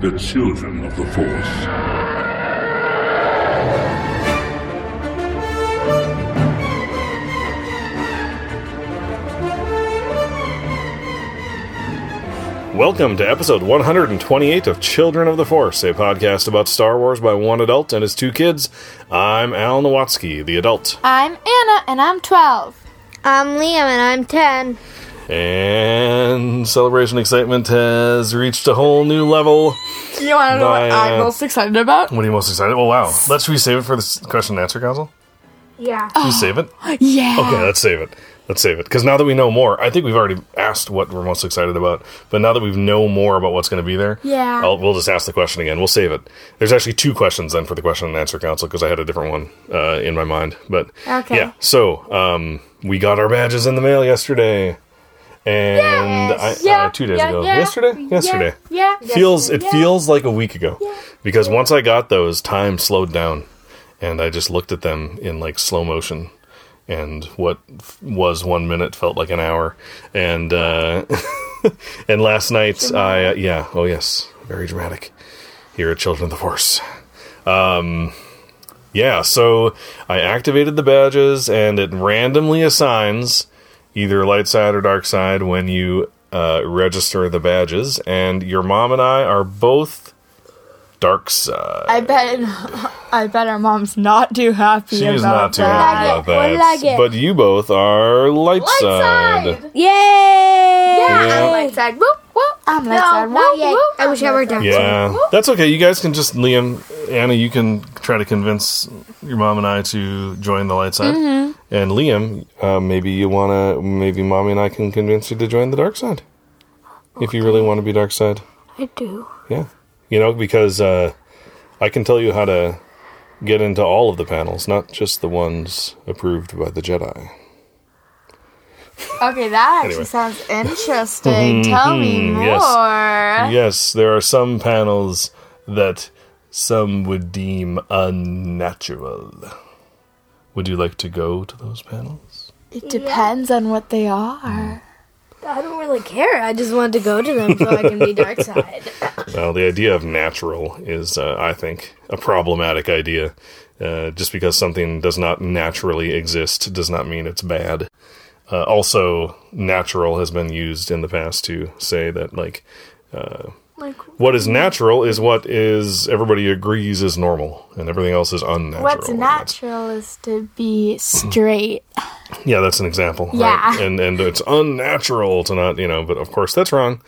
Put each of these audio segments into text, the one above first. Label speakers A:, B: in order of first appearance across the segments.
A: the children of the Force.
B: Welcome to episode 128 of Children of the Force, a podcast about Star Wars by one adult and his two kids. I'm Al Nowatsky, the adult.
C: I'm Anna, and I'm 12.
D: I'm Liam and I'm 10.
B: And celebration excitement has reached a whole new level.
C: You want to know
B: By,
C: what I'm most excited about?
B: What are you most excited? Oh, wow. Let's, should we save it for the question and answer council?
D: Yeah.
B: Should we save it?
C: Yeah.
B: Okay, let's save it. Let's save it. Because now that we know more, I think we've already asked what we're most excited about. But now that we know more about what's going to be there,
C: Yeah.
B: I'll, we'll just ask the question again. We'll save it. There's actually two questions then for the question and answer council because I had a different one uh, in my mind. But
C: Okay.
B: yeah, so um, we got our badges in the mail yesterday. And I,
C: Yeah,
B: uh, two days
C: yeah,
B: ago.
C: yeah,
B: yesterday? Yesterday.
C: Yeah.
B: Feels it feels like a week ago. Because once I got those, time slowed down. And I just looked at them in like slow motion. And what f- was one minute felt like an hour. And uh and last night i uh, yeah. Oh yes. Very dramatic. Here at children of the force. Um yeah. So i activated the badges and it randomly assigns either light side or dark side when you uh, register the badges and your mom and i are both dark side
C: I bet. I bet our mom's not too happy
B: She's
C: about
B: not too
C: that.
B: happy about that.
D: like it.
B: But you both are light, side.
D: Yay!
C: Yeah, I'm light side. Whoop whoop. I'm light side.
D: not yet. I wish I were dark
B: Yeah, that's okay. You guys can just Liam, Anna. You can try to convince your mom and I to join the light side,
C: Mm-hmm.
B: and Liam, uh, maybe you wanna, maybe mommy and I can convince you to join the dark side, if you really want to be dark side.
D: I do.
B: Yeah, you know because uh, I can tell you how to get into all of the panels, not just the ones approved by the Jedi.
C: Okay, that actually
B: Anyway.
C: sounds interesting. Tell me more.
B: yes. Yes, there are some panels that some would deem unnatural. Would you like to go to those panels?
C: It depends on what they are.
D: I don't really care. I just wanted to go to them so I can be dark side.
B: Well, the idea of natural is, uh, I think, a problematic idea. Uh, just because something does not naturally exist does not mean it's bad. Uh, also, natural has been used in the past to say that, like,
C: Like,
B: what is natural is what is everybody agrees is normal, and everything else is unnatural.
C: what's natural is to be straight.
B: Yeah, that's an example.
C: Yeah.
B: right? and and it's unnatural to not, you know. But of course, that's wrong.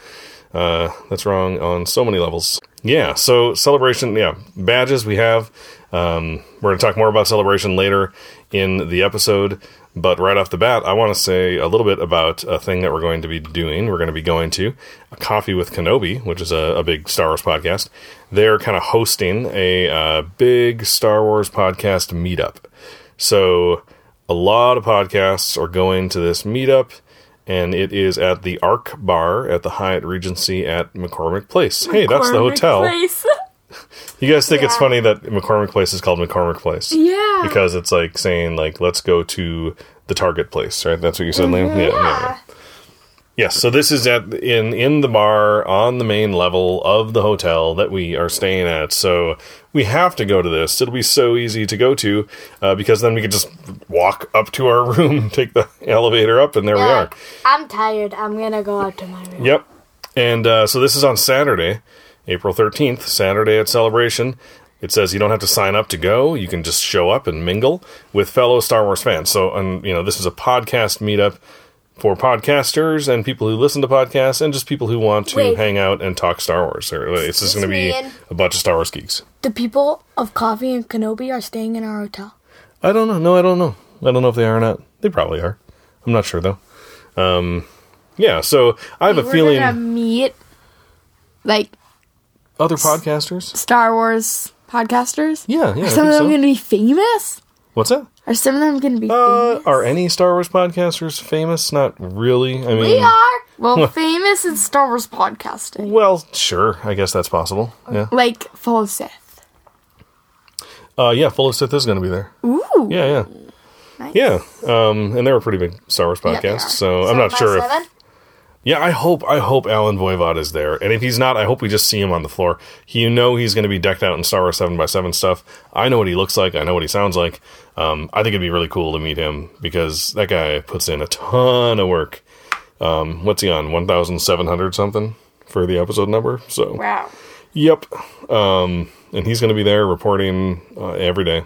B: Uh, that's wrong on so many levels. Yeah. So celebration. Yeah, badges we have. Um, we're going to talk more about celebration later in the episode. But right off the bat, I want to say a little bit about a thing that we're going to be doing. We're going to be going to a coffee with Kenobi, which is a, a big Star Wars podcast. They're kind of hosting a uh, big Star Wars podcast meetup. So a lot of podcasts are going to this meetup, and it is at the Arc Bar at the Hyatt Regency at McCormick Place. Hey, that's the hotel.
C: Place.
B: You guys think it's funny that McCormick Place is called McCormick Place?
C: Yeah.
B: Because it's like saying like let's go to the Target place, right? That's what you said, Liam. Yeah, yeah. yeah. Yes, so this is at in in the bar on the main level of the hotel that we are staying at. So we have to go to this. It'll be so easy to go to uh, because then we could just walk up to our room, take the elevator up, and there we are.
D: I'm tired. I'm gonna go out to my room.
B: Yep. And uh, so this is on Saturday, April 13th, Saturday at Celebration. It says you don't have to sign up to go. You can just show up and mingle with fellow Star Wars fans. So, and you know, this is a podcast meetup for podcasters and people who listen to podcasts and just people who want to
D: Wait.
B: hang out and talk Star Wars. It's just going to be a bunch of Star Wars geeks.
D: The people of Coffee and Kenobi are staying in our hotel.
B: I don't know. No, I don't know. I don't know if they are or not. They probably are. I'm not sure though. Um, yeah. So I have a
C: We're
B: feeling
C: gonna meet like
B: other podcasters.
C: Star Wars podcasters.
B: Yeah, yeah.
C: Are some of them
B: so.
C: gonna be famous?
B: What's that?
C: Are some of them gonna be
B: Uh,
C: famous?
B: are any Star Wars podcasters famous? Not really. I mean,
C: we are. Well, famous in Star Wars podcasting.
B: well, sure. I guess that's possible. Yeah.
C: Like Full of Sith.
B: Uh, yeah. Full of Sith is going to be there.
C: Ooh.
B: Yeah, yeah,
C: Nice.
B: yeah. Um, and they're a pretty big Star Wars podcast,
C: are.
B: so I'm not sure if Yeah, I hope I hope Allen Voivod is there, and if he's not, I hope we just see him on the floor. He, you know, he's going to be decked out in Star Wars Seven x Seven stuff. I know what he looks like. I know what he sounds like. Um, I think it'd be really cool to meet him because that guy puts in a ton of work. Um, what's he on? One thousand seven hundred something for the episode number. So
C: Wow.
B: Yep. Um, and he's going to be there reporting uh, every day.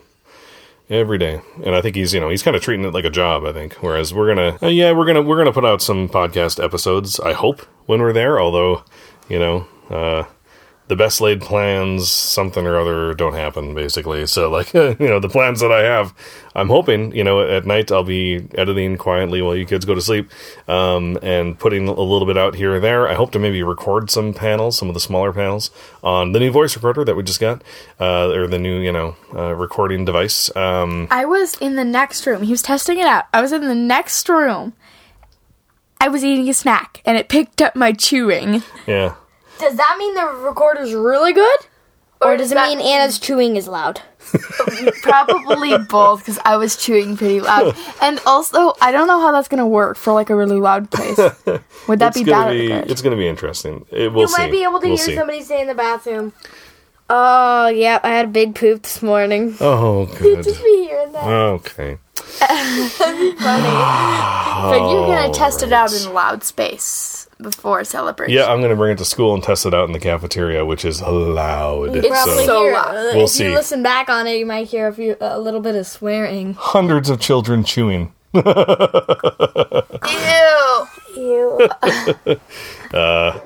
B: Every day. And I think he's, you know, he's kind of treating it like a job, I think. Whereas we're going to uh, yeah, we're going to we're going to put out some podcast episodes, I hope, when we're there, although, you know, uh the best laid plans, something or other, don't happen, basically. So, like, you know, the plans that I have, I'm hoping, you know, at night I'll be editing quietly while you kids go to sleep um, and putting a little bit out here and there. I hope to maybe record some panels, some of the smaller panels, on the new voice recorder that we just got, uh, or the new, you know, uh, recording device. Um,
C: I was in the next room. He was testing it out. I was in the next room. I was eating a snack and it picked up my chewing.
B: yeah.
D: Does that mean the recorder's really good?
E: Or does it
C: that
E: mean Anna's chewing is loud?
C: Probably both because I was chewing pretty loud. And also, I don't know how that's going to work for like a really loud place. Would that be
B: gonna
C: bad
B: be, it's gonna be interesting. It, we'll
D: You
B: see.
D: might be able to
B: We'll
D: hear
B: see.
D: somebody say in the bathroom.
E: Oh, yeah, I had a big poop this morning.
B: Oh, good.
D: Just be hearing that.
B: Okay.
C: But you're going to test it out in loud space before celebration.
B: Yeah, I'm going to bring it to school and test it out in the cafeteria, which is loud.
C: It's
D: Probably
C: so loud.
D: uh,
B: We'll
D: if
B: see.
D: you listen back on it, you might hear a few a little bit of swearing.
B: Hundreds of children chewing.
C: Ew.
D: Ew.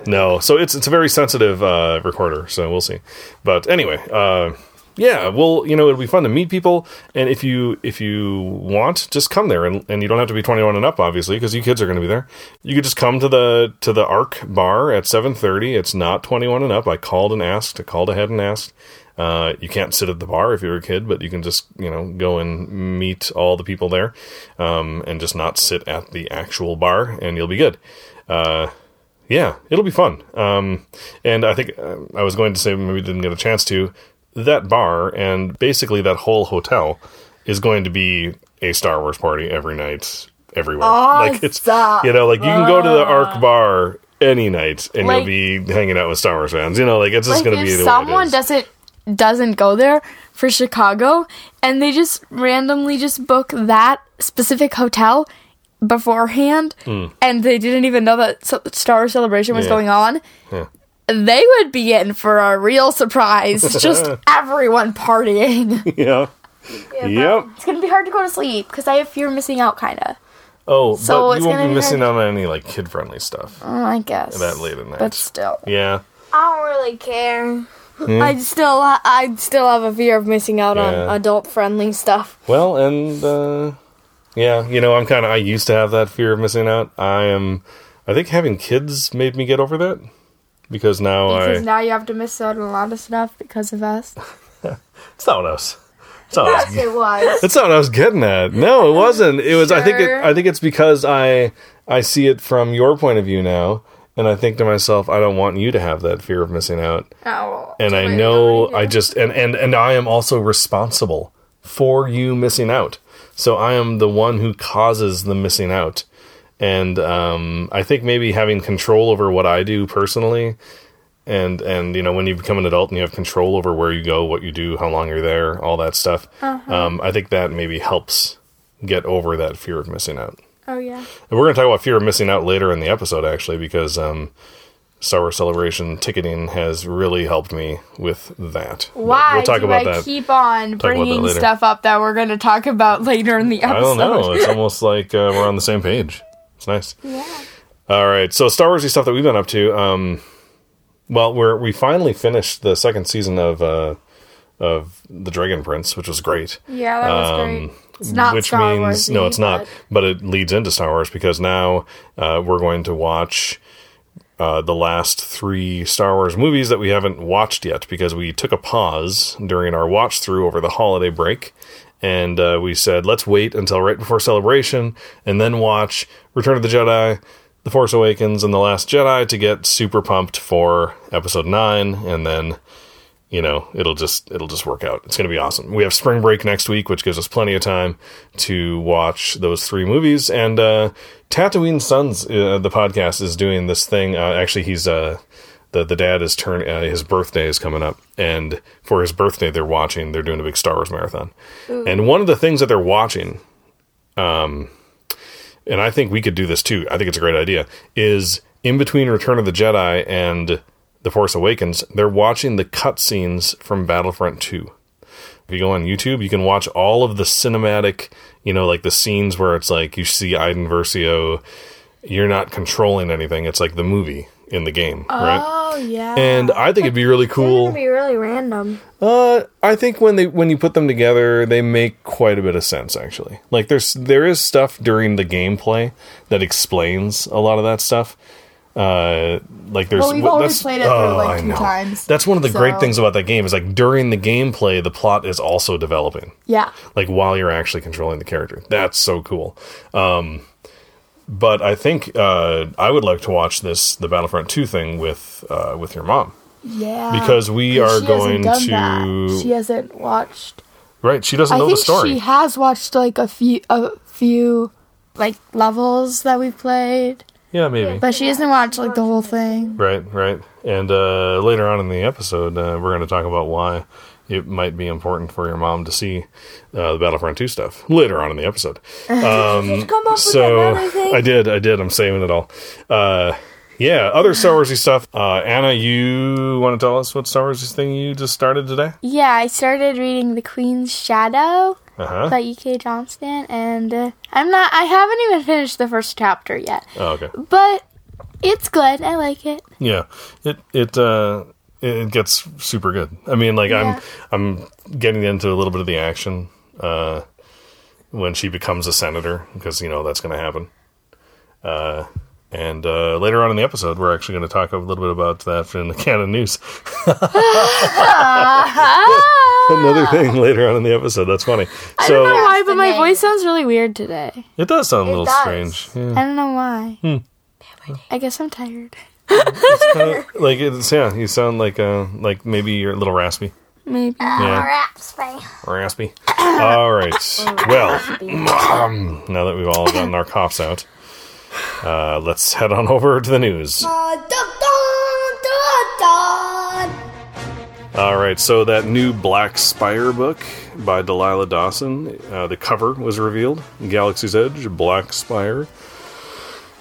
B: No, so it's it's a very sensitive uh, recorder, so we'll see. But anyway, uh, yeah, well, you know, it'll be fun to meet people, and if you if you want, just come there, and, and you don't have to be 21 and up, obviously, because you kids are going to be there. You could just come to the to the Arc Bar at 7:30. It's not 21 and up. I called and asked. I called ahead and asked. Uh, you can't sit at the bar if you're a kid, but you can just you know go and meet all the people there, um, and just not sit at the actual bar, and you'll be good. Uh, yeah, it'll be fun. Um, and I think uh, I was going to say maybe didn't get a chance to that bar and basically that whole hotel is going to be a Star Wars party every night, everywhere. Like it's you know, like you can go to the Arc ah. bar any night and
C: Like-
B: you'll be hanging out with Star Wars fans. You know, like it's just
C: like
B: going to be the
C: someone
B: way it is.
C: doesn't doesn't go there for Chicago and they just randomly just book that specific hotel beforehand hmm. and they didn't even know that Star Wars Celebration was.
B: Yeah.
C: going on. They would be in for a real surprise. just everyone partying.
B: yeah. Yep.
C: It's gonna be hard to go to sleep because I have fear of missing out, kind of.
B: Oh,
C: So
B: but you won't be
C: be
B: missing
C: hard-
B: out on any like kid friendly stuff.
C: I guess
B: That late at night.
C: but still,
B: Yeah.
D: I don't really care.
E: I still, I still have a fear of missing out
B: Yeah.
E: on adult-friendly stuff.
B: Well, and uh, yeah, you know, I'm kind of. I used to have that fear of missing out. I am. I think having kids made me get over that because now
C: because
B: I.
C: now you have to miss out on a lot of stuff because of us.
B: It's not what I was. It's not I was.
D: It was.
B: That's not what I was getting at. No, it wasn't. It was. I think. It, I think it's because I. I see it from your point of view now, and I think to myself, I don't want you to have that fear of missing out.
C: Oh,
B: and I know I just and and and I am also responsible for you missing out. So I am the one who causes the missing out. And um, I think maybe having control over what I do personally, and and you know when you become an adult and you have control over where you go, what you do, how long you're there, all that stuff. Um, I think that maybe helps get over that fear of missing out.
C: Oh yeah.
B: And we're going to talk about fear of missing out later in the episode, actually, because um, Star Wars Celebration ticketing has really helped me with that.
C: Why
B: We'll talk
C: do
B: about
C: I
B: that.
C: keep on
B: that
C: bringing stuff up that we're going to talk about later in the episode?
B: I don't know. It's almost like uh, we're on the same page. Nice. Yeah. All right. So Star Warsy stuff that we've been up to. Um, well, we're we finally finished the second season of uh, of the Dragon Prince, which was great.
C: Yeah, that was
B: Um,
C: great. It's not
B: which
C: Star
B: means
C: Wars.
B: no, it's not. But it leads into Star Wars because now uh, we're going to watch uh, the last three Star Wars movies that we haven't watched yet because we took a pause during our watch through over the holiday break. And uh, we said, let's wait until right before celebration and then watch Return of the Jedi, The Force Awakens, and The Last Jedi to get super pumped for episode 9 and then you know, it'll just it'll just work out. It's going to be awesome. We have spring break next week, which gives us plenty of time to watch those three movies. And uh, Tatooine Sons, uh, the podcast, is doing this thing. Uh, actually, he's uh, the the dad is turn uh, his birthday is coming up, and for his birthday, they're watching. They're doing a big Star Wars marathon, and one of the things that they're watching, um, and I think we could do this too. I think it's a great idea. Is in between Return of the Jedi and The Force Awakens, they're watching the cutscenes from Battlefront Two. If you go on YouTube, you can watch all of the cinematic, you know, like the scenes where it's like you see Iden Versio, you're not controlling anything. It's like the movie in the game, right?
C: Oh yeah.
B: And I think it'd be really cool.
D: gonna be really random.
B: Uh, I think when they when you put them together, they make quite a bit of sense. Actually, like there's there is stuff during the gameplay that explains a lot of that stuff. Uh, like there's
C: Well, we've only played it
B: oh,
C: like,
B: I
C: two times,
B: That's one of the great things about that game is like during the gameplay, the plot is also developing
C: yeah.
B: like while you're actually controlling the character. That's so cool. Um, but I think uh, I would like to watch this the Battlefront Two thing with uh, with your mom
C: Yeah.
B: because we are going to
C: That. She hasn't watched.
B: right. She doesn't
C: I
B: know
C: think
B: the story.
C: she has watched like a few a few like levels that we played,
B: yeah, maybe.
C: but she hasn't watched like the whole thing.
B: Right, right. And uh, later on in the episode, uh, we're going to talk about why it might be important for your mom to see uh, the Battlefront 2 stuff later on in the episode. Um,
D: Come up with
B: so. I did, I did. I'm saving it all. Uh, yeah, other Star Warsy stuff. Uh, Anna, you want to tell us what Star Warsy thing you just started today?
C: Yeah, I started reading The Queen's Shadow
B: Uh huh.
C: by E.K. Johnston, and uh, I'm not. I haven't even finished the first chapter yet,
B: Oh, okay.
C: but it's good. I like it.
B: Yeah, it it uh it gets super good. I mean, like
C: Yeah.
B: I'm I'm getting into a little bit of the action uh when she becomes a senator because you know that's going to happen. Uh and uh, later on in the episode, we're actually going to talk a little bit about that in the canon news. Another thing later on in the episode. That's funny.
C: I don't know why, but my
D: name.
C: voice sounds really weird today.
B: it does sound a little
D: does.
B: strange. Yeah.
C: I don't know why.
B: Hmm.
C: I guess I'm tired.
B: It's kinda, like it's yeah, you sound like uh like maybe you're a little raspy.
C: Maybe.
B: Yeah.
D: raspy.
B: Raspy. All right. Well, now that we've all gotten our coughs out, uh, let's head on over to the news. All right. So that new Black Spire book by Delilah Dawson, uh, the cover was revealed. Galaxy's Edge, Black Spire,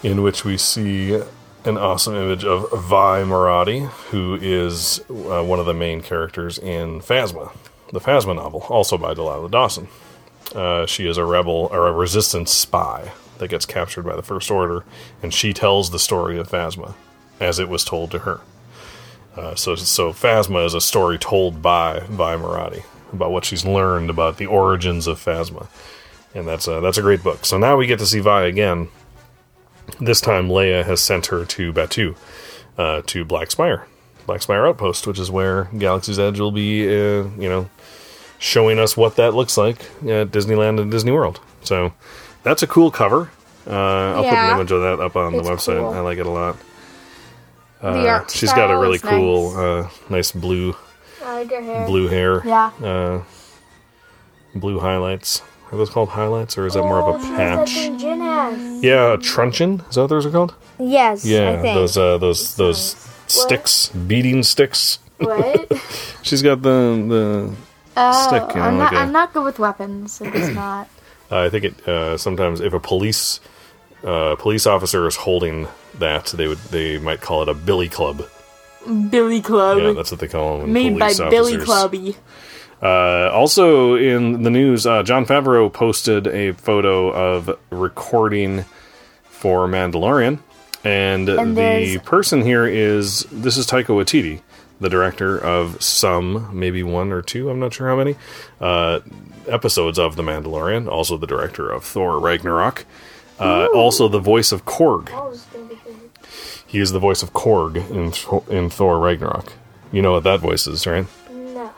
B: in which we see an awesome image of Vi Moradi, who is uh, one of the main characters in Phasma, the Phasma novel, also by Delilah Dawson. Uh, she is a rebel or a resistance spy that gets captured by the First Order, and she tells the story of Phasma as it was told to her. Uh, so, so Phasma is a story told by Vi Moradi about what she's learned about the origins of Phasma, and that's a, that's a great book. So now we get to see Vi again. This time, Leia has sent her to Batuu, uh, to Black Spire, Black Spire Outpost, which is where Galaxy's Edge will be, uh, you know, showing us what that looks like at Disneyland and Disney World. So that's a cool cover. Uh, I'll put an image of that up on the website.
C: cool.
B: I like it a lot. Uh, she's got a really cool,
C: nice.
B: uh, nice blue
D: hair.
B: blue hair.
C: Yeah.
B: Uh, blue highlights. Are those called highlights, or is that more of a patch?
D: Something
B: Yeah, a truncheon. Is that what those are called?
D: Yes, I
B: Yeah,
D: think.
B: those uh, those those sticks, beating sticks.
C: What?
B: She's got the the.
C: Oh,
B: Stick, you know,
C: I'm,
B: like
C: not,
B: a-
C: I'm not good with weapons. It is not.
B: Uh, I think it uh, sometimes if a police uh, police officer is holding that, they would they might call it a billy club.
C: Billy Club.
B: Yeah, that's what they call them.
C: made by
B: police
C: Billy
B: officers.
C: Clubby.
B: Uh, also in the news, uh, Jon Favreau posted a photo of recording for Mandalorian, and,
C: And
B: the person here is this is Taika Waititi, the director of some, maybe one or two, I'm not sure how many, uh, episodes of The Mandalorian. Also the director of Thor Ragnarok. Uh, also the voice of Korg.
D: Oh, it's gonna be good.
B: He is the voice of Korg in in Thor Ragnarok. You know what that voice is, right?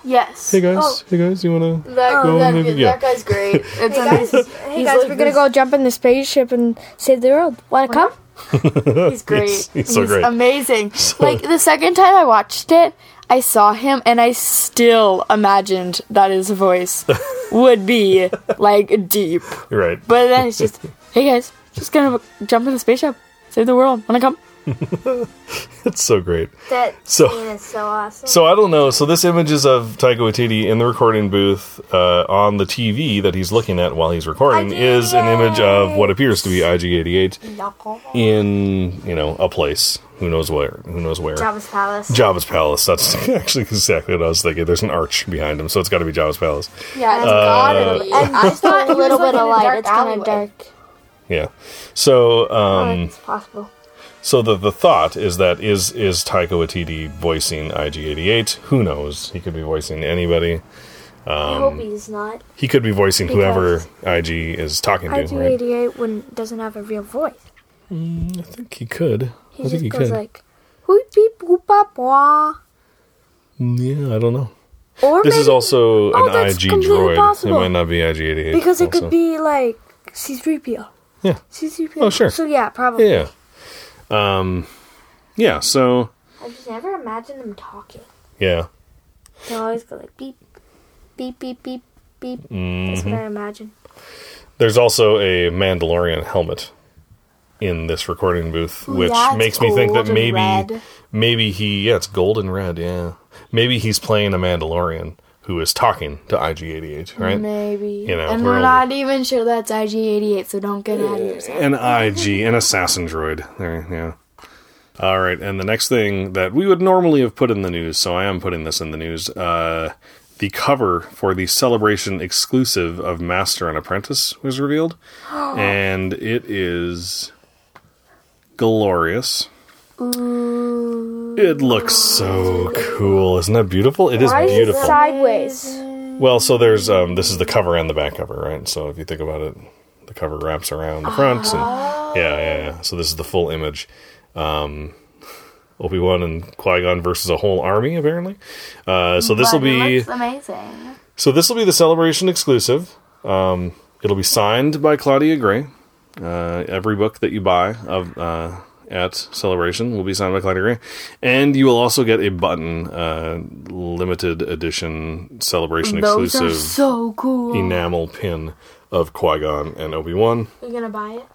D: No.
C: Yes.
B: Hey guys, oh. hey guys, you wanna?
C: That,
B: Go
C: that,
B: maybe-
C: that
B: yeah.
C: guy's great. It's
D: Hey guys,
C: amazing.
D: hey guys,
C: like
D: we're gonna go jump in the spaceship and save the world. Wanna come?
C: He's great.
B: He's- he's so great.
C: amazing. like the second time I watched it, I saw him and I still imagined that his voice would be like deep.
B: Right.
C: But then it's just, hey guys, just gonna jump in the spaceship, save the world. Wanna come?
B: It's so great.
D: That
B: So-
D: scene is so awesome.
B: So I don't know. So this image is of Taika Waititi in the recording booth uh, on the TV that he's looking at while he's recording is an image of what appears to be IG88 in you know a place. Who knows where? Who knows where?
D: Jabba's palace.
B: Jabba's palace. That's actually exactly what I was thinking. There's an arch behind him, so it's got to be Jabba's palace.
C: Yeah, it's
B: Uh,
C: gotta be.
D: and
C: I
D: just a little bit of light. It's kind of dark.
B: Yeah. So um,
D: it's possible.
B: So the the thought is that is is Taika Waititi voicing IG88? Who knows? He could be voicing anybody.
D: I hope he's not.
B: He could be voicing whoever IG is talking to. Right?
D: IG88 wouldn't doesn't have a real voice.
B: I think he could.
D: He
B: I think
D: just
B: he
D: goes
B: could.
D: like, "Hoop beep boop bop wah."
B: Mm, yeah, I don't know.
D: Or
B: This is
D: maybe-
B: also
D: Oh,
B: an
D: that's
B: IG
D: completely
B: droid. It
D: possible.
B: might not be IG88
D: because it
B: also.
D: could be like C3PO.
B: Yeah.
D: C3PO.
B: Oh, sure.
D: So yeah, probably.
B: Yeah. Um. Yeah. So
D: I just never imagined them talking.
B: yeah.
D: They always go like beep, beep, beep, beep, beep. That's
B: Mm-hmm.
D: what I imagine.
B: There's also a Mandalorian helmet in this recording booth, which
C: it's
B: makes me think that maybe maybe he yeah, it's gold and red, yeah. Maybe he's playing a Mandalorian who is talking to IG88, right?
C: Maybe.
B: You know,
C: and
B: we're
C: we're,
B: only-
C: not even sure that's IG88, so don't get ahead of yourself.
B: An IG, an assassin droid. There, yeah. All right, and the next thing that we would normally have put in the news, so I am putting this in the news. Uh, the cover for the celebration exclusive of Master and Apprentice was revealed, and it is glorious. It looks so cool, isn't that beautiful? It is beautiful.
D: Is it Sideways.
B: Well, so there's um, this is the cover and the back cover, right? So if you think about it, the cover wraps around the front, and yeah, yeah, yeah. So this is the full image. Um, Obi Wan and Qui Gon versus a whole army, apparently. Uh, so this will be
C: looks amazing.
B: so this will be the celebration exclusive. Um, it'll be signed by Claudia Gray. Uh, every book that you buy of uh, at Celebration will be signed by Claudia Gray, and you will also get a button uh, limited edition Celebration
C: Those
B: exclusive
C: so cool.
B: enamel pin of Qui Gon and Obi Wan.
D: You gonna buy it?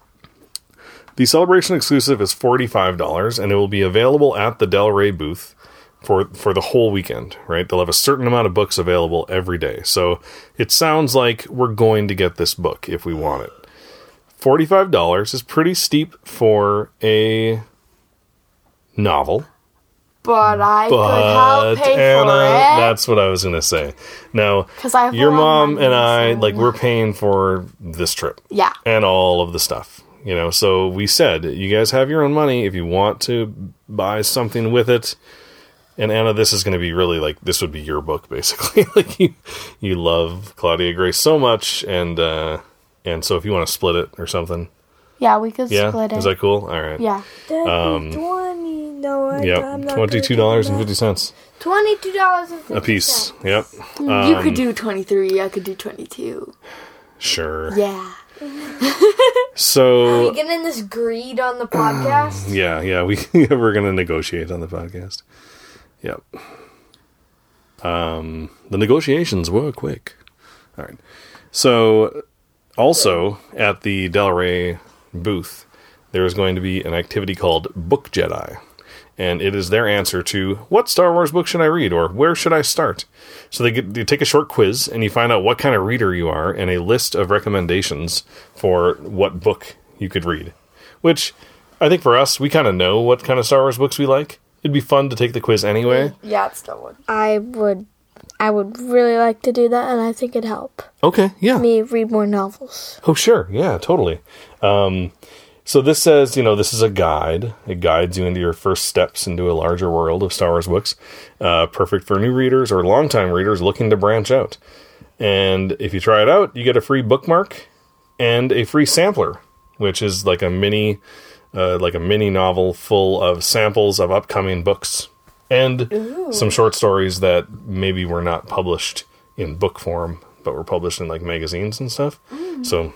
B: The Celebration exclusive is forty five dollars, and it will be available at the Del Rey booth for for the whole weekend. Right, they'll have a certain amount of books available every day. So it sounds like we're going to get this book if we want it. Forty five dollars is pretty steep for a novel,
C: but I
B: but
C: could help pay
B: Anna,
C: for it.
B: that's what I was going to say. Now,
C: I
B: your mom and I, like, we're paying for this trip
C: yeah.
B: and all of the stuff. You know, so we said you guys have your own money if you want to buy something with it. And Anna, this is going to be really like this would be your book basically. like you, you love Claudia Gray so much, and uh, and so if you want to split it or something,
C: Yeah, we could
B: yeah,
C: split it.
B: is that cool? All right,
C: yeah.
D: Um, twenty. No, I,
B: yep,
D: I'm not
B: twenty two dollars and fifty cents
D: Twenty-two dollars and fifty
B: a piece. Yep,
C: you
B: Um,
C: could do 23, I could do 22.
B: sure.
C: Yeah.
B: So
D: We getting this greed on the podcast.
B: Yeah, yeah, we we're gonna negotiate on the podcast. Yep. Um, the negotiations were quick. All right. So, also at the Del Rey booth, there is going to be an activity called Book Jedi, and it is their answer to what Star Wars book should I read or where should I start. So they get you take a short quiz and you find out what kind of reader you are and a list of recommendations for what book you could read. Which I think for us, we kind of know what kind of Star Wars books we like. It'd be fun to take the quiz anyway.
C: Yeah, it still would.
D: I would, I would really like to do that, and I think it'd help
B: Okay, yeah.
D: me read more novels.
B: Oh, sure. Yeah, totally. Um, so this says, you know, this is a guide. It guides you into your first steps into a larger world of Star Wars books. Uh, perfect for new readers or longtime readers looking to branch out. And if you try it out, you get a free bookmark and a free sampler, which is like a mini, uh, like a mini novel full of samples of upcoming books and some short stories that maybe were not published in book form, but were published in like magazines and stuff. So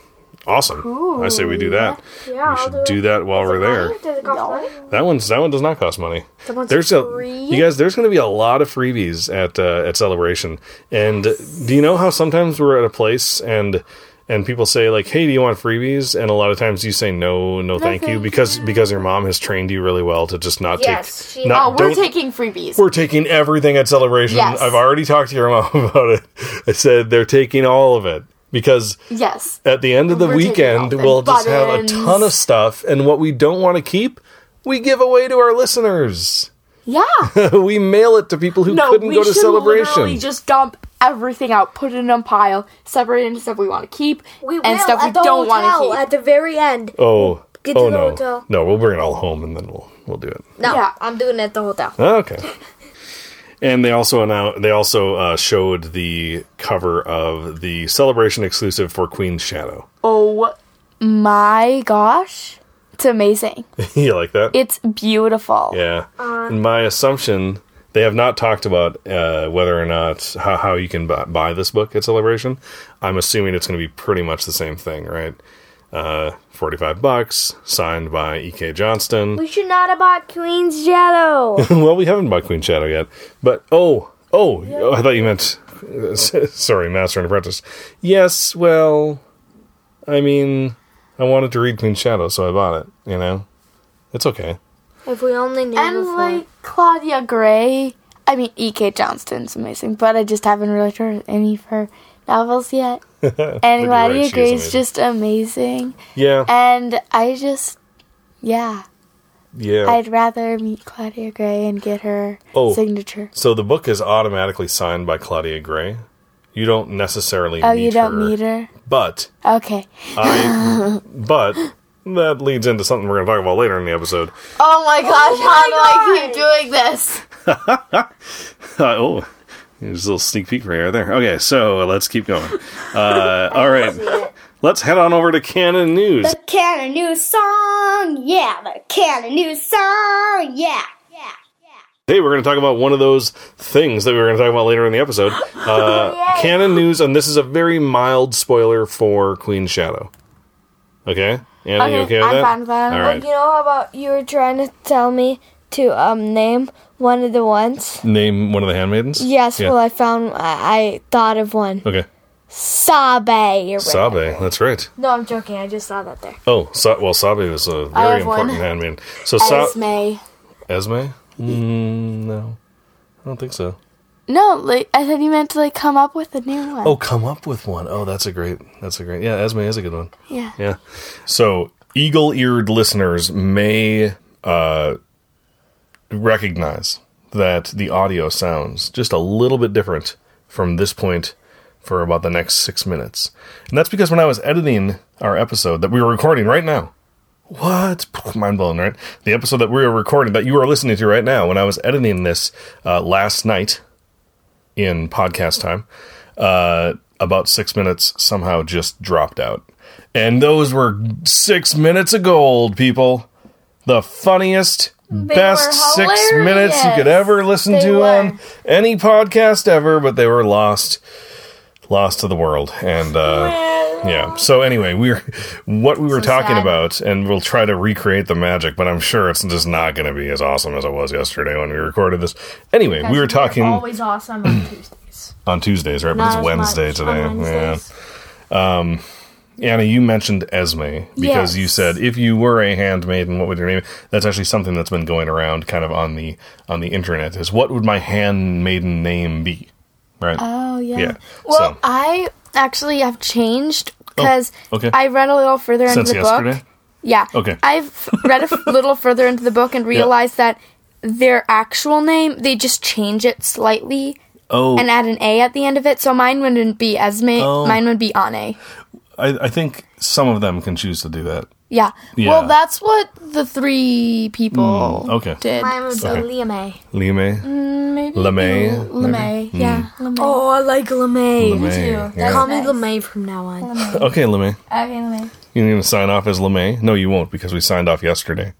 B: Awesome. I say we do that.
D: Yeah,
B: we should do that while we're there.
D: Does it cost money?
B: That one's that one does not cost money.
C: one's
B: there's a you guys. There's going to be a lot of freebies at uh, at celebration. And do you know how sometimes we're at a place and and people say like, "Hey, do you want freebies?" And a lot of times you say no, no, thank you,
C: thank
B: because because your mom has trained you really well to just not
D: Yes,
B: take.
D: she-
B: Not,
C: Oh, we're taking freebies.
B: we're taking everything at celebration.
C: Yes.
B: I've already talked to your mom about it. I said they're taking all of it because
C: yes.
B: at the end of the
C: We're
B: weekend,
C: all
B: we'll just have a ton of stuff, and what we don't want to keep, we give away to our listeners.
C: Yeah.
B: we mail it to people who
C: No,
B: couldn't
C: we
B: go to
C: should
B: celebration.
C: literally just dump everything out, put it in a pile, separate it into stuff we want to keep
D: We
C: and stuff we don't want to keep.
D: at the very end.
B: oh,
D: Get to
B: oh
D: the
B: no,
D: hotel.
B: no, we'll bring it all home and then we'll we'll do it.
D: No,
C: Yeah.
D: I'm doing it at the hotel.
B: Okay. And they also announced, they also uh, showed the cover of the celebration exclusive for Queen's Shadow.
C: oh my gosh. It's amazing.
B: you like that?
C: It's beautiful.
B: Yeah. and my assumption, they have not talked about uh, whether or not how, how you can buy, buy this book at Celebration. I'm assuming it's going to be pretty much the same thing, right? Uh, 45 bucks, signed by E.K. Johnston.
D: We should not have bought Queen's Shadow.
B: well, we haven't bought Queen Shadow yet. But, oh, oh, oh, I thought you meant, sorry, Master and Apprentice. Yes, well, I mean, I wanted to read Queen Shadow, so I bought it, you know? It's okay.
D: If we only knew
C: And
D: before.
C: like Claudia Gray, I mean E.K. Johnston's amazing, but I just haven't really heard any of her novels yet. And
B: you're right,
C: Claudia
B: she is
C: Gray's
B: amazing.
C: just amazing,
B: Yeah,
C: and I just, yeah,
B: yeah.
C: I'd rather meet Claudia Gray and get her
B: Oh.
C: signature.
B: So the book is automatically signed by Claudia Gray. You don't necessarily
C: Oh,
B: meet
C: you don't
B: her,
C: meet her?
B: but
C: Okay.
B: I but that leads into something we're going to talk about later in the episode.
C: Oh my gosh, how do I keep doing this?
B: Uh, oh, there's a little sneak peek right there. Okay, so let's keep going. Uh, all right, let's head on over to canon news.
E: The canon news song, yeah. The canon news song, yeah. Yeah.
B: Hey, we're going to talk about one of those things that we were going to talk about later in the episode. Uh, canon news, and this is a very mild spoiler for Queen Shadow. Okay, Anna, you okay with
C: I'm
B: that?
C: fine with that.
B: All right.
D: You know how about you were trying to tell me to um name one of the ones?
B: Name one of the handmaidens.
D: Yes,
B: Yeah.
D: well I found I, I thought of one.
B: Okay.
D: Sabe. or
B: Sabe,
D: whatever.
B: that's right.
D: No, I'm joking. I just saw that there.
B: Oh, Sa- well, Sabe was a
C: I
B: very
C: have one.
B: important handmaiden. So, Sa-
C: Esme.
B: Esme? Mm, no, I don't think so.
C: No, like I said, you meant to like come up with a new one.
B: Oh, come up with one. Oh, that's a great. That's a great. Yeah, Esme is a good one.
C: yeah.
B: Yeah. So, eagle-eared listeners may uh, recognize that the audio sounds just a little bit different from this point for about the next six minutes, and that's because when I was editing our episode that we were recording right now. What? Mind blown, right? The episode that we were recording, that you are listening to right now, when I was editing this uh, last night in podcast time, uh, about six minutes somehow just dropped out. And those were six minutes of gold, people. The funniest, best six minutes you could ever listen
C: They
B: to
C: were.
B: on any podcast ever, but they were lost lost to the world and uh yeah. So anyway we're what we were talking
C: sad.
B: about and we'll try to recreate the magic but i'm sure it's just not going to be as awesome as it was yesterday when we recorded this. Anyway we were talking
C: Always awesome on Tuesdays.
B: on tuesdays right? But it's wednesday
C: much
B: today. Yeah. Um, Anna you mentioned esme because you said if you were a handmaiden what would your name that's actually something that's been going around kind of on the on the internet is what would my handmaiden name be? Right?
C: Oh yeah.
B: Yeah,
C: Well,
B: so-
C: I actually have changed Oh, because
B: okay.
C: I read a little further
B: since
C: into the
B: yesterday
C: book. Yeah.
B: Okay.
C: I've read a f- little further into the book and realized that their actual name they just change it slightly
B: oh
C: and add an A at the end of it. So mine wouldn't be Esme.
B: Oh.
C: Mine would be Ane.
B: I, I think some of them can choose to do that.
C: Yeah.
B: Yeah.
C: Well, that's what the three people
B: Mm, okay.
C: did.
D: Mine would be
B: Okay.
D: Liam A.
B: Lime,
C: Maybe
B: LeMay,
C: LeMay.
B: maybe?
C: Yeah. LeMay.
D: Oh, I like LeMay.
B: LeMay.
C: too.
B: yeah.
D: Call me
C: Nice.
D: LeMay from now on.
B: Okay, Lime.
C: Okay, LeMay.
B: You're going to sign off as Lime? No, you won't because we signed off yesterday.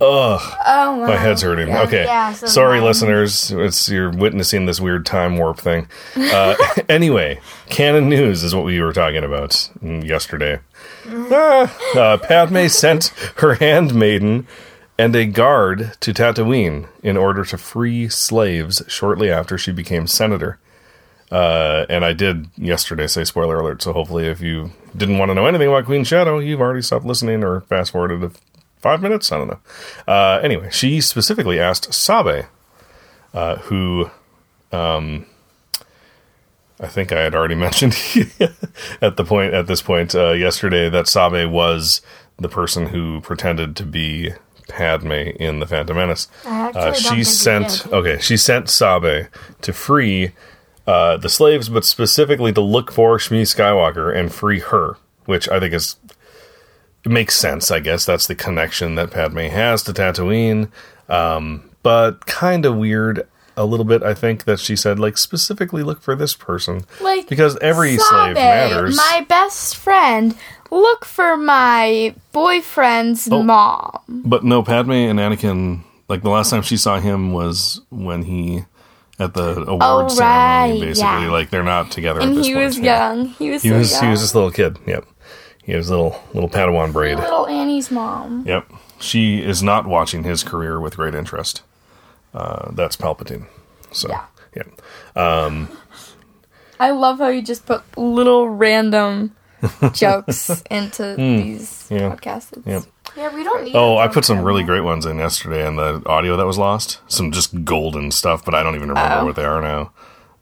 B: Ugh.
C: Oh
B: My head's hurting. okay.
D: yeah, so
B: Sorry,
D: mine-
B: listeners. It's you're witnessing this weird time warp thing. Uh, anyway, canon news is what we were talking about mm, yesterday. Ah, uh, Padme sent her handmaiden and a guard to Tatooine in order to free slaves shortly after she became senator. Uh, and I did yesterday say spoiler alert, so hopefully, if you didn't want to know anything about Queen Shadow, you've already stopped listening or fast forwarded five minutes. I don't know. Uh, anyway, she specifically asked Sabe, uh, who um, I think I had already mentioned at the point at this point uh, yesterday that Sabe was the person who pretended to be Padme in the Phantom Menace. Uh, she sent okay. She sent Sabe to free uh, the slaves, but specifically to look for Shmi Skywalker and free her, which I think is makes sense. I guess that's the connection that Padme has to Tatooine, um, but kind of weird. A little bit, I think that she said like specifically look for this person,
C: Like
B: because every slave matters.
C: My best friend. Look for my boyfriend's
B: Oh.
C: mom.
B: But no, Padme and Anakin, like the last time she saw him was when he at the oh, award
C: Oh,
B: ceremony.
C: right,
B: Basically,
C: yeah.
B: like they're not together.
C: And he
B: point.
C: was young. He was
B: He
C: so
B: was
C: young.
B: he was this little kid. Yep, he had his little little Padawan braid.
C: little Annie's mom.
B: Yep, she is not watching his career with great interest. Uh, that's Palpatine. So
C: Yeah.
B: yeah.
C: I love how you just put little random jokes into these
B: Hmm. yeah,
C: podcasts.
B: Yep.
D: Yeah, we don't need.
B: Oh, I put some really great ones in yesterday, and the audio that was lost, some just golden stuff, but I don't even remember
C: Oh.
B: what they are now.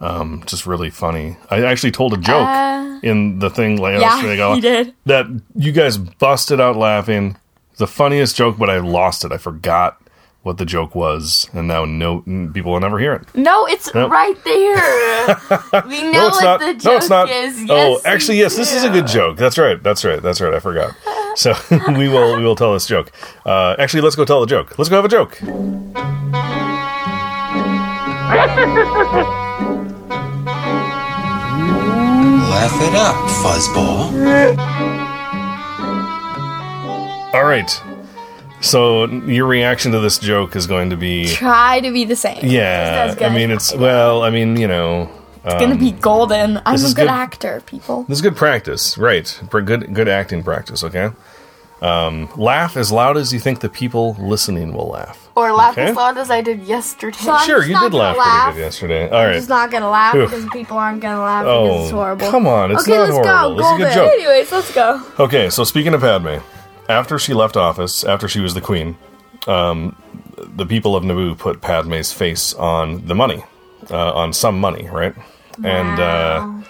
B: Um, just really funny. I actually told a joke
C: Uh,
B: in the thing like
C: Yeah,
B: yesterday
C: you did.
B: that you guys busted out laughing. The funniest joke, but I lost it. I forgot what the joke was, and now no people will never hear it.
C: No, it's
B: Nope.
C: right there. we know
B: No, it's
C: what
B: not.
C: the joke
B: no, it's not.
C: is.
B: oh,
C: Yes,
B: actually,
C: we
B: yes, this is a good joke. That's right. That's right. That's right. I forgot. So we will we will tell this joke. Uh, actually, let's go tell the joke. Let's go have a joke.
F: Laugh it up, fuzzball.
B: All right. So your reaction to this joke is going to be
C: Try to be the same.
B: yeah.
C: Just
B: I mean, it's well. I mean, you know,
C: It's gonna be golden. I'm
B: this
C: a good,
B: good-
C: actor, people.
B: this is good practice, right? For good good acting practice. Okay. Um, laugh as loud as you think the people listening will laugh.
C: Or laugh
B: Okay.
C: as loud as I did yesterday.
D: So
B: Sure, you did laugh,
D: laugh.
B: pretty good yesterday. All right.
D: Just not gonna laugh
B: Oof.
D: because people aren't gonna laugh because it's
B: Oh,
D: horrible.
B: come on! It's
D: Okay,
B: not
D: let's go.
B: horrible. This is a good
D: Golden.
B: joke.
C: Anyways, let's go.
B: Okay, so speaking of Padme, after she left office, after she was the queen, um, the people of Naboo put Padme's face on the money, uh, on some money, right? And uh,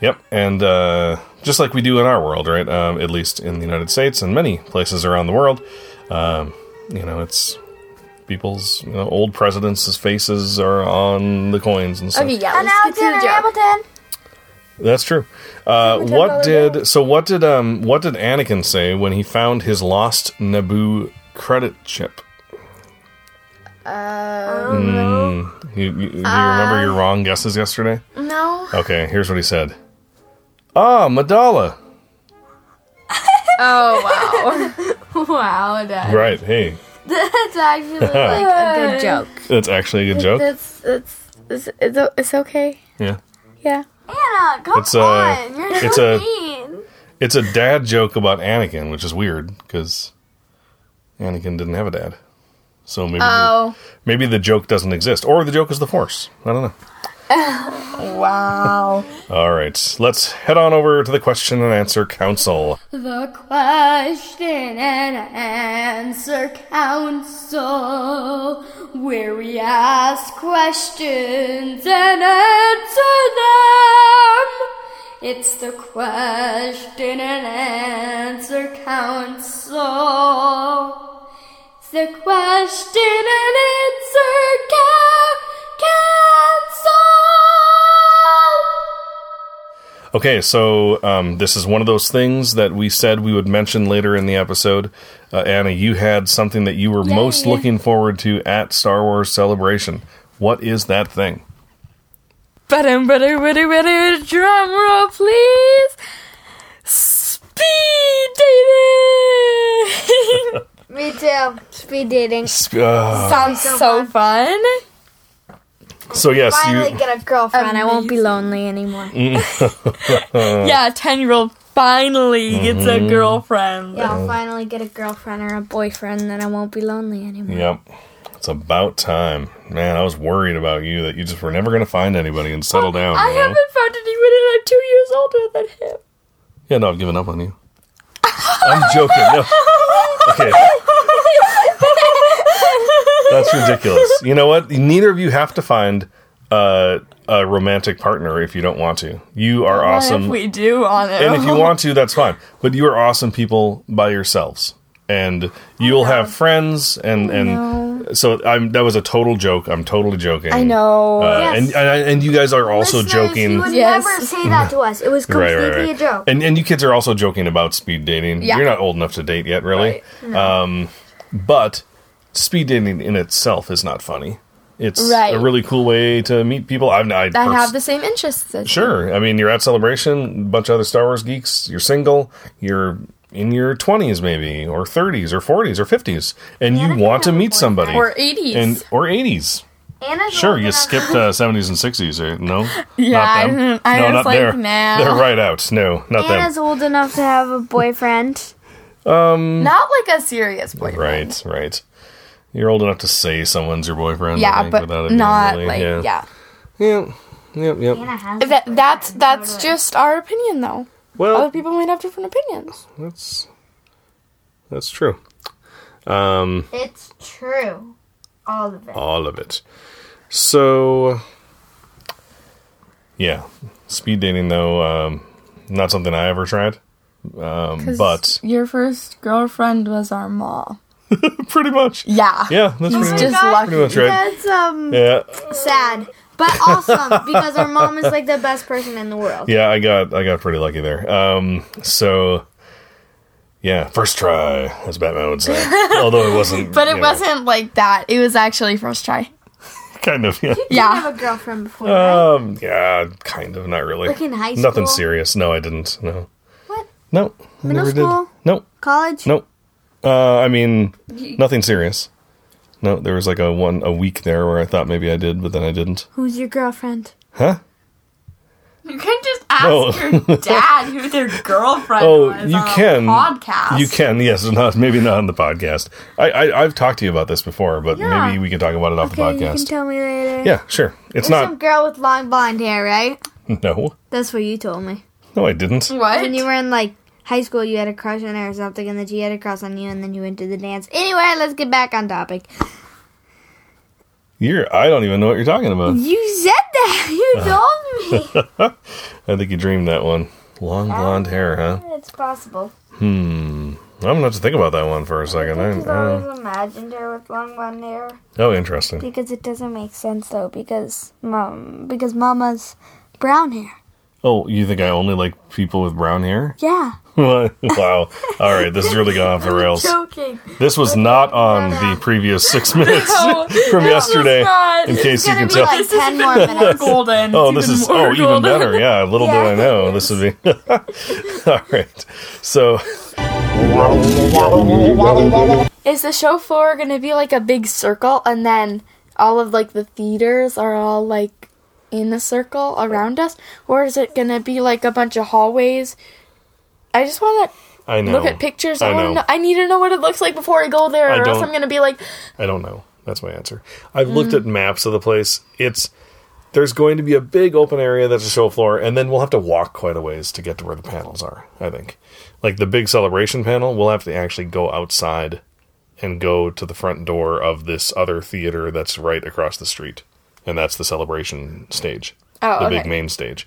B: yep, and uh, just like we do in our world, right? Um, at least in the United States and many places around the world, um, you know, it's people's you know, old presidents' faces are on the coins and stuff.
C: Okay, yeah, let's get to the joke.
D: Hamilton.
B: That's true. Uh, what did so? What did um? What did Anakin say when he found his lost Naboo credit chip? Mm, you, you, do you remember your wrong guesses yesterday?
C: No.
B: Okay, here's what he said. Ah, Madala.
C: Oh wow. wow, Dad.
B: Right. Hey,
C: That's actually like a good joke.
B: that's actually a good joke.
C: That's it's it's it's, it's okay.
B: Yeah.
C: Yeah.
D: Anna, come
B: It's
D: on. You're
B: it's
D: so
B: a-
D: mean.
B: It's a dad joke about Anakin, which is weird because Anakin didn't have a dad. So maybe
C: Oh
B: maybe the joke doesn't exist, or the joke is the Force. I don't know.
C: Wow.
B: All right, let's head on over to the question and answer council.
C: The question and answer council, where we ask questions and answer them. It's the question and answer council. It's the question and answer ca- council.
B: Okay, so um, this is one of those things that we said we would mention later in the episode. Uh, Anna, you had something that you were most looking forward to at Star Wars Celebration. What is that thing?
C: Better, better, better, better. Drum roll, please. Speed dating.
D: Me too. Speed dating.
B: Uh,
C: Sounds so fun.
B: So yes,
D: Finally
B: you.
D: get a girlfriend. I won't be lonely anymore. Mm.
C: Yeah, ten year old finally gets a mm-hmm. girlfriend.
D: Yeah, I'll finally get a girlfriend or a boyfriend, then I won't be lonely anymore.
B: Yep. It's about time. Man, I was worried about you that you just were never going to find anybody and settle oh, down.
C: I
B: you know?
C: haven't found anyone and I'm two years older than him.
B: Yeah, no, I've given up on you. I'm joking. No. Okay. That's ridiculous. You know what? Neither of you have to find uh, a romantic partner if you don't want to. You are awesome.
C: we do on it?
B: and if you want to, that's fine. But you are awesome people by yourselves, and you'll have friends, and and so I'm. That was a total joke. I'm totally joking.
C: I know.
B: Uh,
D: Yes.
B: and, and and you guys are also
D: Listeners,
B: joking.
D: You would
C: Yes.
D: never say that to us. It was completely
B: right, right.
D: a joke.
B: And and you kids are also joking about speed dating.
C: Yeah.
B: You're not old enough to date yet, really. Um, but speed dating in itself is not funny. It's
C: Right.
B: a really cool way to meet people. I've I,
C: that
B: pers-
C: have the same interests as you.
B: Sure. I mean, you're at Celebration, a bunch of other Star Wars geeks. You're single. You're in your 20s, maybe, or 30s, or 40s, or 50s, and you want to meet somebody.
C: Or 80s.
B: and or 80s.
D: Anna's
B: Sure, you skipped uh, 70s and 60s, right? No,
C: Yeah, I
B: not them.
C: didn't- I
B: no,
C: was
B: not
C: like,
B: there.
C: nah.
B: They're right out. No, not
D: Anna's
B: them.
D: old enough to have a boyfriend.
C: um Not like a serious boyfriend.
B: Right, right. You're old enough to say someone's your boyfriend. I
C: Yeah,
B: think,
C: but
B: without it being
C: not
B: really-
C: like yeah.
B: yeah, yeah, yep, yep.
D: Anna
C: That, that's that's just our opinion though.
B: Well, other
C: people might have different opinions.
B: that's that's true. Um,
D: It's true. All of it.
B: all of it. So, yeah, speed dating though, um, not something I ever tried. Um, but
C: your first girlfriend was our mom.
B: pretty much,
C: Yeah.
B: yeah, that's
C: He's
B: pretty,
C: just
B: much,
C: lucky.
B: pretty much right.
D: That's um
B: Yeah,
D: sad, but awesome because our mom is like the best person in the world.
B: yeah, I got I got pretty lucky there. Um, so. Yeah, first try, as Batman would say. Although it wasn't,
C: But it wasn't like that. It was actually first try.
B: kind of. Yeah,
D: You
C: Yeah.
D: have a girlfriend before, right?
B: Um, yeah, kind of, not really.
D: Like in high school, Nothing
B: serious. No, I didn't. No.
D: What?
B: No.
D: Middle
B: never
D: school?
B: did. No.
D: College?
B: No. Uh, I mean, nothing serious. No, there was like a one a week there where I thought maybe I did, but then I didn't.
D: Who's your girlfriend?
B: Huh?
C: You can just ask
B: No.
C: your dad who their girlfriend
B: Oh,
C: was
B: you
C: on a
B: can.
C: podcast.
B: You can. Yes, not maybe not on the podcast. I, I I've talked to you about this before, but
C: Yeah.
B: maybe we can talk about it off
D: Okay,
B: the
D: you can
B: podcast.
D: tell me later.
B: yeah, sure. It's
D: There's
B: not.
D: some girl with long blonde hair, right?
B: No.
D: That's what you told me.
B: No, I didn't.
C: What?
D: When you were in like high school, you had a crush on her or something, and then she had a crush on you, and then you went to the dance. Anyway, let's get back on topic.
B: You're. I don't even know what you're talking about.
D: You said that. You told me.
B: I think you dreamed that one. Long blonde hair, huh?
D: it's possible. Hmm.
B: I'm gonna have to think about that one for a second. I, uh,
D: always imagined her with long blonde hair.
B: oh, interesting.
D: Because it doesn't make sense though. Because mom, because Mama's brown hair.
B: Oh, you think I only like people with brown hair?
D: Yeah.
B: wow. All right, this is really gone off the rails.
C: joking.
B: This was not on the previous six minutes from yesterday.
C: not.
B: In case you can
D: Gonna be
B: tell.
D: like ten more minutes.
C: Golden.
B: Oh,
C: It's
B: this is
C: more
B: oh even
C: golden.
B: better. Yeah, little did I know this would be. All right, so
C: Is the show floor gonna be like a big circle and then all of like the theaters are all like in a circle around us? Or is it gonna be like a bunch of hallways? I just wanna
B: I know.
C: look at pictures. I,
B: I know.
C: know. I need to know what it looks like before I go there,
B: I
C: or else I'm gonna be like,
B: I don't know. That's my answer. I've looked mm. at maps of the place. It's there's going to be a big open area that's a show floor, and then we'll have to walk quite a ways to get to where the panels are. I think, like the big celebration panel, we'll have to actually go outside and go to the front door of this other theater that's right across the street, and that's the celebration stage,
C: Oh,
B: the big main stage.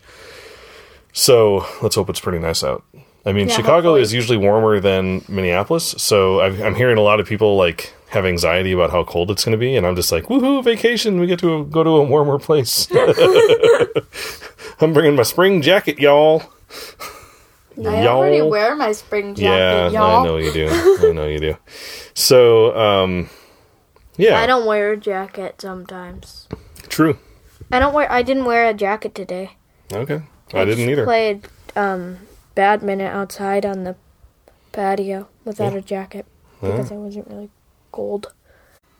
B: So let's hope it's pretty nice out. I mean,
C: Yeah,
B: Chicago
C: hopefully.
B: is usually warmer than Minneapolis, so I've, I'm hearing a lot of people like have anxiety about how cold it's going to be, and I'm just like, woohoo, vacation! We get to go to a warmer place. I'm bringing my spring jacket, y'all.
C: I
B: Y'all.
C: already wear my spring jacket,
B: yeah,
C: y'all.
B: I know you do. I know you do. So, um, yeah,
D: I don't wear a jacket sometimes.
B: true.
D: I don't wear. I didn't wear a jacket today.
B: Okay, I didn't either.
D: Played um, badminton outside on the patio without a jacket.
C: because it wasn't really cold.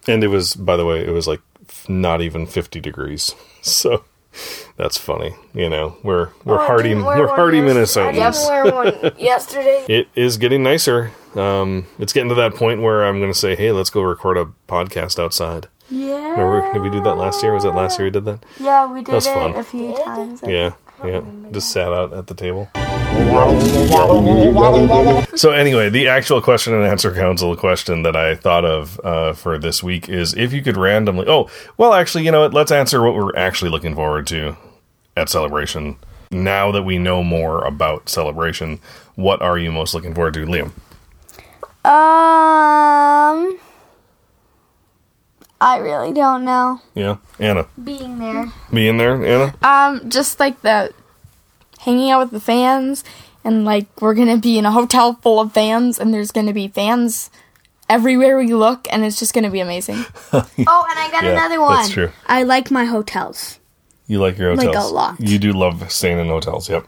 B: And it was, by the way, it was like not even 50 degrees. So that's funny. You know, we're we're
C: Oh,
B: hardy we're
C: one
B: hardy
C: yes- I didn't
B: Minnesotans.
C: wear one yesterday.
B: It is getting nicer. Um, it's getting to that point where I'm going to say, "Hey, let's go record a podcast outside."
C: Yeah.
B: Remember, did we do that last year? Was it last year we did that?
C: Yeah, we did
B: That's
C: it
B: fun.
C: a few times.
B: Yeah, yeah. Just sat out at the table. So anyway, the actual question and answer council question that I thought of uh, for this week is if you could randomly. Oh, well, actually, you know what? Let's answer what we're actually looking forward to at Celebration. Now that we know more about Celebration, what are you most looking forward to, Liam?
D: Um, I really don't know.
B: Yeah, Anna,
D: Being there.
B: being there, Anna.
C: Um, just like the hanging out with the fans, and like we're gonna be in a hotel full of fans, and there's gonna be fans everywhere we look, and it's just gonna be amazing.
D: Oh, and I got
B: Yeah,
D: another one.
B: that's true.
D: I like my hotels.
B: You like your hotels
D: Like
B: hotels?
D: a lot.
B: You do love staying in hotels. Yep,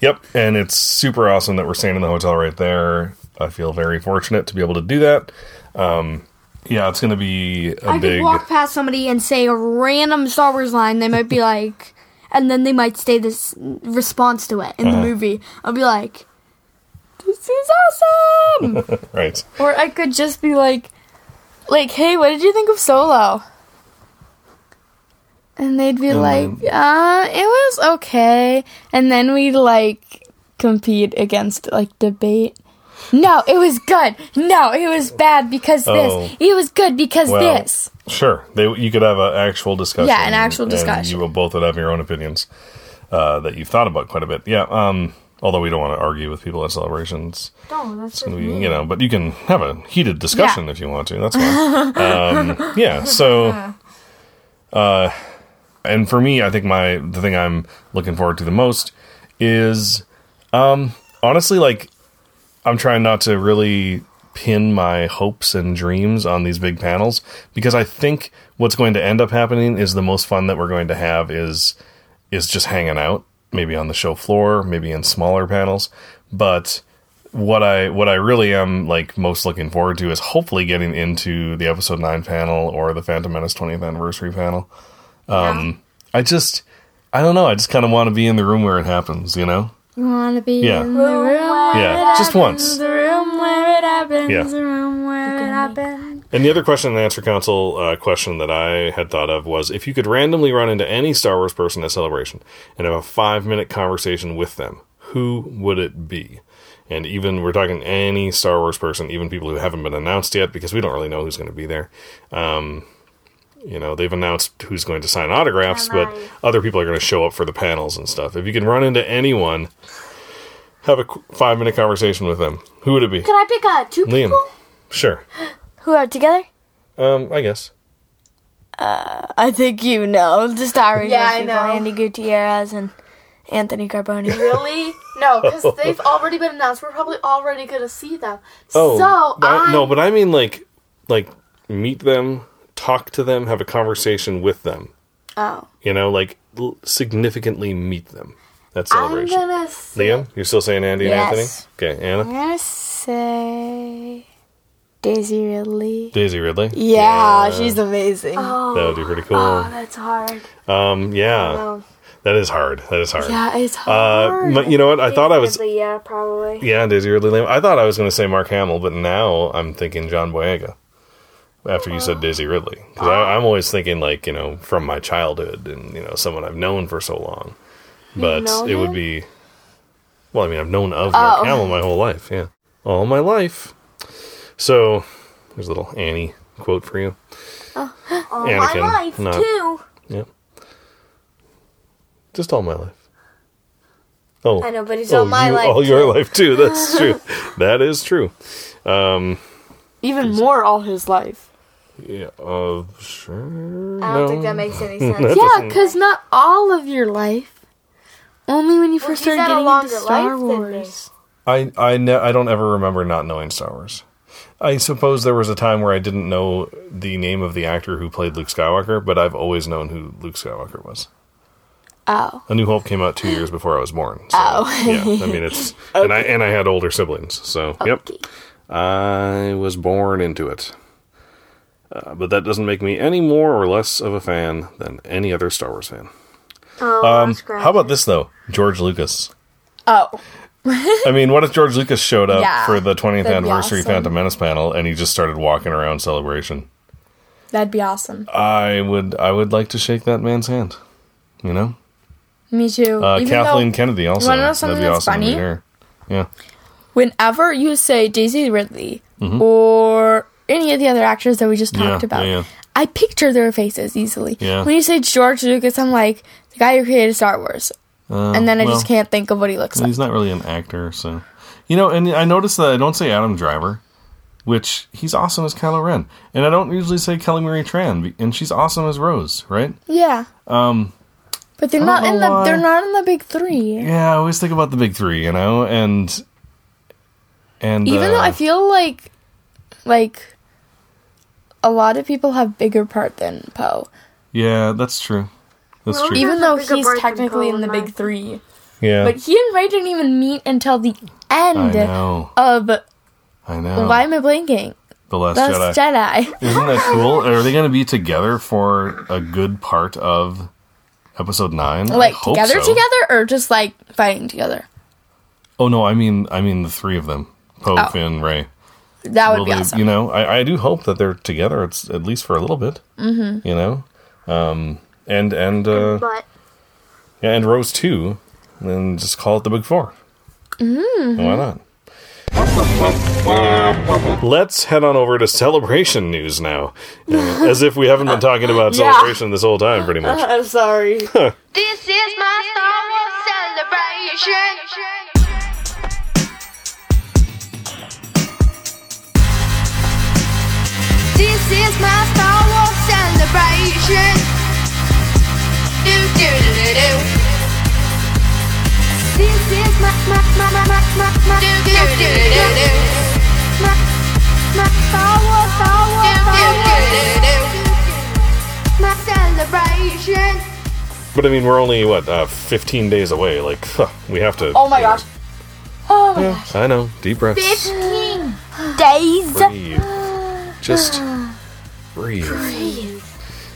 B: yep. And it's super awesome that we're staying in the hotel right there. I feel very fortunate to be able to do that. Um, yeah, it's going to be a
D: I
B: big.
D: could walk past somebody and say a random Star Wars line. They might be like, and then they might say this response to it in
B: Uh-huh.
D: the movie. I'll be like, "This is awesome!"
B: Right.
C: or I could just be like, like, hey, what did you think of Solo? And they'd be like, uh, it was okay. And then we'd like compete against like debate. No, it was good. No, it was bad because
B: Oh.
C: this. It was good because
B: Well,
C: this.
B: Sure. They, you could have an actual discussion.
C: Yeah, an actual
B: and
C: discussion.
B: you will both would have your own opinions uh, that you've thought about quite a bit. Yeah. Um, although we don't want to argue with people at celebrations.
C: Oh, that's
B: It's be, you know, but you can have a heated discussion if you want to. That's fine. um, yeah. So, uh, and for me, I think my the thing I'm looking forward to the most is, um, honestly, like I'm trying not to really pin my hopes and dreams on these big panels because I think what's going to end up happening is the most fun that we're going to have is is just hanging out, maybe on the show floor, maybe in smaller panels, but what I what I really am like most looking forward to is hopefully getting into the episode nine panel or the Phantom Menace 20th anniversary panel. Um, I just I don't know. I just kind of want to be in the room where it happens. You know?
C: You wanna be
B: Yeah.
C: in the room where
B: Yeah,
C: it
B: just
C: happens,
B: once.
C: The room where it happens.
B: Yeah.
C: The room where it happens.
B: And the other question and answer council uh, question that I had thought of was if you could randomly run into any Star Wars person at Celebration and have a five minute conversation with them, who would it be? And even we're talking any Star Wars person, even people who haven't been announced yet, because we don't really know who's going to be there. Um, you know, they've announced who's going to sign autographs, but other people are going to show up for the panels and stuff. If you can run into anyone, have a five minute conversation with them, who would it be?
D: Can I pick uh, two
B: Liam.
D: people?
B: Sure.
C: Who are together?
B: Um, I guess.
C: Uh, I think you know the Star Wars
D: Yeah, I know.
C: Andi Gutierrez and Anthony Carboni.
G: Really? No, because they've already been announced. We're probably already gonna see them.
B: Oh,
G: so
B: but I-
G: I,
B: no, but I mean like, like meet them, talk to them, have a conversation with them.
C: Oh.
B: You know, like l- significantly meet them. That's
G: I'm
B: celebration.
G: gonna. Say,
B: Liam, you're still saying Andi
C: Yes.
B: and Anthony? Okay, Anna,
C: I'm gonna say Daisy Ridley.
B: Daisy Ridley.
C: Yeah, she's amazing.
G: oh,
B: that would be pretty cool.
G: oh, that's hard.
B: um, yeah,
G: No.
B: that is hard. That is hard.
C: yeah, it's
B: Uh,
C: hard.
B: but you know what? I thought I was.
G: Ridley, yeah, probably.
B: Yeah, Daisy Ridley. Liam. I thought I was going to say Mark Hamill, but now I'm thinking John Boyega. After you said Daisy Ridley, because I'm always thinking like you know from my childhood and you know someone I've known for so long, but
G: known
B: it would be. Well, I mean, I've known of Mark
C: Oh.
B: Hamill my whole life. Yeah, all my life. So there's a little Annie quote for you.
G: Oh, all
B: Anakin,
G: my life
B: not-
G: too.
B: Yep. Just all my life. Oh,
G: I know, but it's
B: oh,
G: all my
B: you-
G: life.
B: all
G: too.
B: your life too. That's true. that is true.
C: Um, Even more all his life.
B: Yeah. Uh, sure.
G: I don't
B: no.
G: think that makes any sense.
C: Yeah, because not all of your life. Only when you first started getting into Star
G: life than me.
C: Wars.
B: I I ne- I don't ever remember not knowing Star Wars. I suppose there was a time where I didn't know the name of the actor who played Luke Skywalker, but I've always known who Luke Skywalker was.
C: Oh.
B: A New Hope came out two years before I was born. So,
C: Oh.
B: yeah. I mean, it's and I and I had older siblings, so yep. I was born into it. Uh, but that doesn't make me any more or less of a fan than any other Star Wars fan.
E: Oh,
B: Um, how about this though, George Lucas?
C: Oh,
B: I mean, what if George Lucas showed up
C: Yeah,
B: for the 20th
C: that'd be
B: anniversary
C: awesome.
B: Phantom Menace panel and he just started walking around celebration?
C: that'd be awesome.
B: I would, I would like to shake that man's hand. You know,
C: Me too.
B: uh, Kathleen
C: though
B: Kennedy also.
C: wanna know
B: That'd be
C: that's
B: awesome to meet
C: funny?
B: her. Yeah,
C: whenever you say Daisy Ridley
B: Mm-hmm.
C: or any of the other actors that we just
B: Yeah,
C: talked about,
B: yeah, yeah.
C: I picture their faces easily.
B: Yeah.
C: When you say George Lucas, I'm like the guy who created Star Wars,
B: Uh,
C: and then I
B: well,
C: just can't think of what he looks like.
B: He's not really an actor, so you know. And I noticed that I don't say Adam Driver, which he's awesome as Kylo Ren, and I don't usually say Kelly Marie Tran, and she's awesome as Rose, right?
C: Yeah.
B: Um,
C: But they're not in the
B: why.
C: they're not in the big three.
B: yeah, I always think about the big three, you know, and and
C: Even though
B: uh,
C: I feel like like a lot of people have bigger part than Poe.
B: yeah, that's true. That's
E: Well,
B: true.
C: Even though he's technically in the big
E: my-
C: three.
B: yeah,
C: But he and Rey didn't even meet until the end
B: I
C: end
B: know,
C: of
B: I know.
C: why am I blanking?
B: the Last
C: Last
B: Jedi.
C: Jedi.
B: Isn't that cool? Are they going to be together for a good part of Episode Nine?
C: Like together
B: so.
C: together or just like fighting together?
B: Oh no, I mean, I mean the three of them: Poe,
C: Oh.
B: Finn, Rey.
C: That would
B: Will
C: be
B: they-
C: awesome.
B: You know, I, I do hope that they're together. It's at least for a little bit. Mm-hmm. You know, um, and and uh,
E: But
B: yeah, and Rose too, and then just call it the Big 4 Mm. Why not? Let's head on over to celebration news now, Uh, as if we haven't been talking about
C: Yeah.
B: celebration this whole time, pretty much.
C: I'm sorry.
H: This is my Star Wars celebration. This is my Star Wars celebration. Do do do do do. This is my my my my my my my do do do do do do. My my Star Wars Star Wars Star Wars. My celebration.
B: But I mean, we're only what uh, 15 days away. Like, huh, we have to.
C: Oh my
B: you know.
C: gosh. Oh my gosh.
B: I know. Deep breaths.
C: 15 Days.
B: Breathe. Just breathe.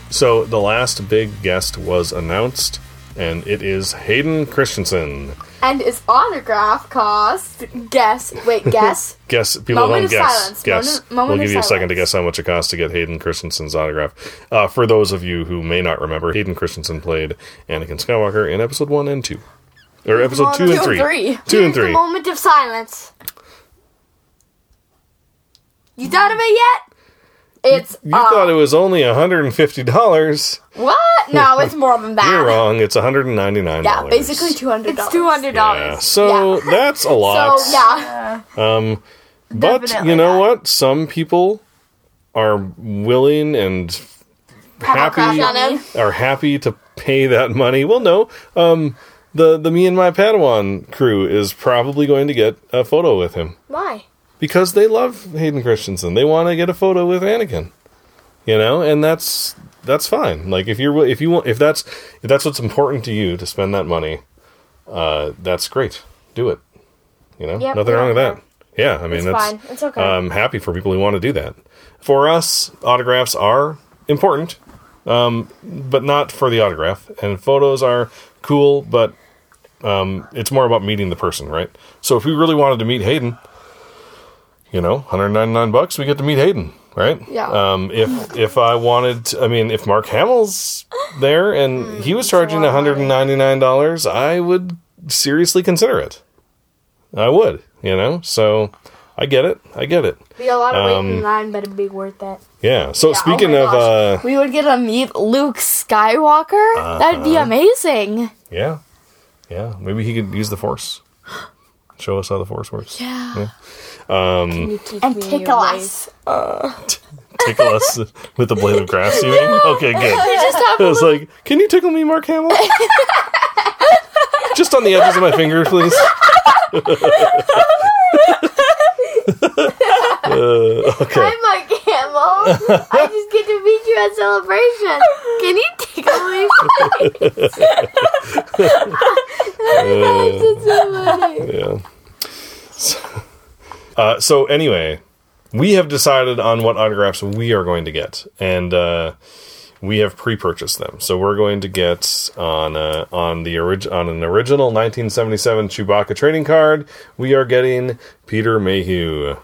B: So the last big guest was announced, and it is Hayden Christensen.
G: And his autograph cost. Guess. Wait, guess.
B: Guess people
G: Moment
B: don't
G: of
B: guess.
G: silence.
B: Guess.
G: Moment- moment
B: we'll give you a second to guess how much it costs to get Hayden Christensen's autograph. Uh, for those of you who may not remember, Hayden Christensen played Anakin Skywalker in Episode One and Two, or Episode Two and Three.
C: three.
B: Two and
E: here's
B: three.
E: moment of silence.
G: You thought of it yet? It's
B: You
G: uh,
B: thought it was only hundred and fifty dollars.
G: what? No, it's more than that.
B: You're wrong. It's one hundred and ninety nine
G: Yeah, basically two hundred
E: It's two hundred
G: dollars.
E: two hundred
B: Yeah,
E: dollars.
B: so that's a lot.
G: So yeah,
B: Um, but
C: Definitely
B: you know
C: not.
B: what? Some people are willing and happy
G: crush on him.
B: are happy to pay that money. Well, no. Um, the the me and my Padawan crew is probably going to get a photo with him
G: why?
B: Because they love Hayden Christensen. They want to get a photo with Anakin. You know, and that's that's fine. Like if you're if you want if that's if that's what's important to you to spend that money, uh, that's great. Do it. You know,
G: Yep,
B: nothing
G: yeah,
B: wrong with that. Yeah, I mean
G: It's
B: that's
G: fine. It's okay.
B: I'm happy for people who want to do that. For us, autographs are important, um, but not for the autograph. And photos are cool, but um, it's more about meeting the person, right? So if we really wanted to meet Hayden, you know, 199 bucks, we get to meet Hayden, right?
G: Yeah.
B: Um, if if I wanted, to, I mean, if Mark Hamill's there and he was charging 199 dollars, I would seriously consider it. I would, you know. So I get it. I get it.
G: Be a lot of waiting
B: Um,
G: in line, but it'd be worth it.
B: Yeah. So
G: Yeah, oh
B: speaking
G: my
B: of, uh,
C: We would get to meet Luke Skywalker. That'd be
B: Uh-huh.
C: amazing.
B: yeah, yeah, maybe he could use the Force. Show us how the Force works.
C: Yeah.
B: Um,
C: And tickle us.
B: tickle us with the blade of grass. You mean? Okay, good. I was like, can you tickle me, Mark Hamill? Just on the edges of my fingers, please. Uh, okay.
E: I'm Mark Hamill. I just get to meet you at celebration. Can you tickle me?
B: Uh, yeah. So, Uh, so anyway, we have decided on what autographs we are going to get, and uh, we have pre-purchased them. So we're going to get on uh, on the orig- on an original 1977 Chewbacca trading card. We are getting Peter Mayhew.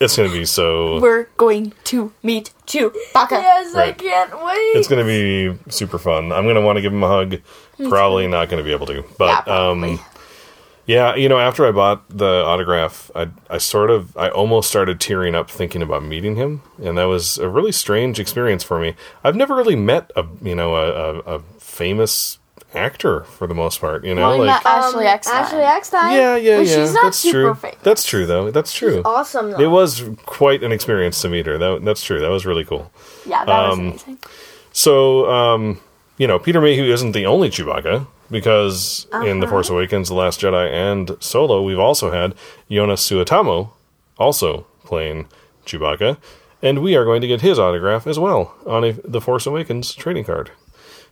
B: It's going to be so.
C: We're going to meet Chewbacca.
E: Yes, I can't wait.
B: It's going to be super fun. I'm going to want to give him a hug. Probably not going to be able to, but um, yeah, you know, after I bought the autograph, I I sort of I almost started tearing up thinking about meeting him, and that was a really strange experience for me. I've never really met a you know a, a, a famous actor for the most part. You know,
C: Well,
B: like
C: met Ashley Eckstein.
E: Ashley Eckstein.
B: yeah, yeah,
C: But
B: yeah.
C: she's not
B: That's
C: super
B: true.
C: famous.
B: That's true, though. That's true.
E: Awesome. Though.
B: It was quite an experience to meet her. That, that's true. That was really cool.
C: Yeah, that was
B: Um,
C: amazing.
B: So, um, you know, Peter Mayhew isn't the only Chewbacca because in The Force Awakens, The Last Jedi, and Solo, we've also had Joonas Suotamo also playing Chewbacca, and we are going to get his autograph as well on a The Force Awakens trading card.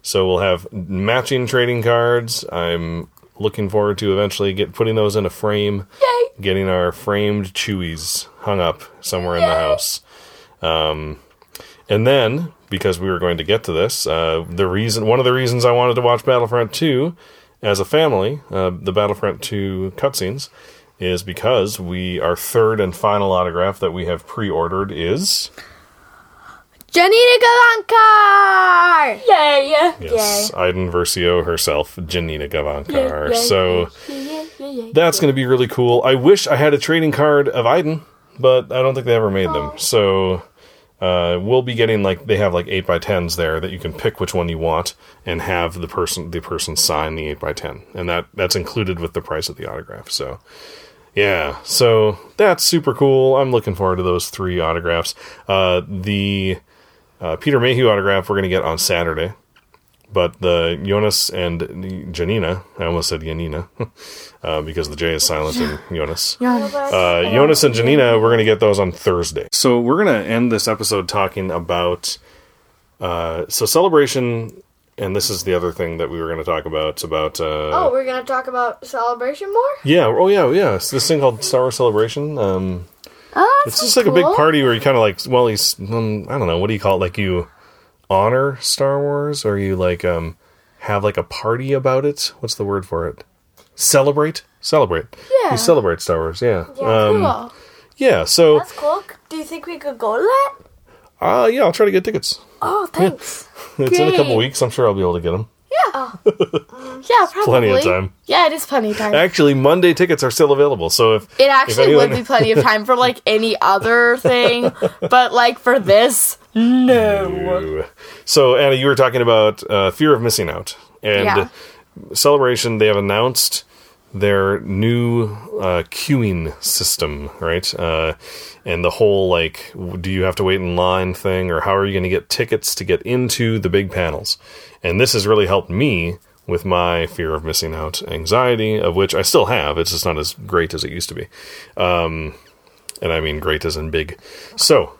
B: So we'll have matching trading cards. I'm looking forward to eventually get putting those in a frame, Yay. getting our framed Chewies hung up somewhere in the house. Um, and then, because we were going to get to this, uh, the reason, one of the reasons I wanted to watch Battlefront 2 as a family, uh, the Battlefront 2 cutscenes, is because we, our third and final autograph that we have pre ordered is.
E: Janina Gavankar.
C: Yay!
B: Yes, Iden Versio herself, Janina Gavankar. so that's going to be really cool. I wish I had a trading card of Iden, but I don't think they ever made them. So uh, we'll be getting like they have like eight by tens there that you can pick which one you want and have the person the person sign the eight by ten, and that that's included with the price of the autograph. So. Yeah, so that's super cool. I'm looking forward to those three autographs. Uh, the uh, Peter Mayhew autograph we're going to get on Saturday, but the Joonas and Janina, I almost said Janina, uh, because the J is silent in Joonas. Uh, Joonas and Janina, we're going to get those on Thursday. So we're going to end this episode talking about uh, so celebration, and this is the other thing that we were going to talk about. It's about uh,
E: Oh, we're gonna talk about celebration more.
B: yeah, oh yeah, yeah. It's this thing called Star Wars Celebration. Um,
C: Oh,
B: it's just like a big party where you kind of like, well, he's, um, I don't know, what do you call it? Like you honor Star Wars, or you like um have like a party about it. What's the word for it? Celebrate, celebrate.
C: Yeah.
B: you celebrate Star Wars. Yeah, um,
C: cool.
B: yeah. So,
C: That's cool. Do you think we could go to that?
B: uh, yeah, I'll try to get tickets.
C: Oh, thanks.
B: It's in a couple weeks. I'm sure I'll be able to get them.
C: Yeah, probably.
B: Plenty of time.
C: Yeah, it is plenty of time.
B: Actually, Monday tickets are still available. So if
C: It actually
B: anyone-
C: would be plenty of time for like any other thing, but like for this, no.
B: So, Anna, you were talking about uh, fear of missing out, and
C: Yeah.
B: celebration. They have announced their new uh, queuing system, right? Uh, and the whole like, do you have to wait in line thing, or how are you going to get tickets to get into the big panels? And this has really helped me with my fear of missing out anxiety, of which I still have. It's just not as great as it used to be. Um, and I mean great as in big. So,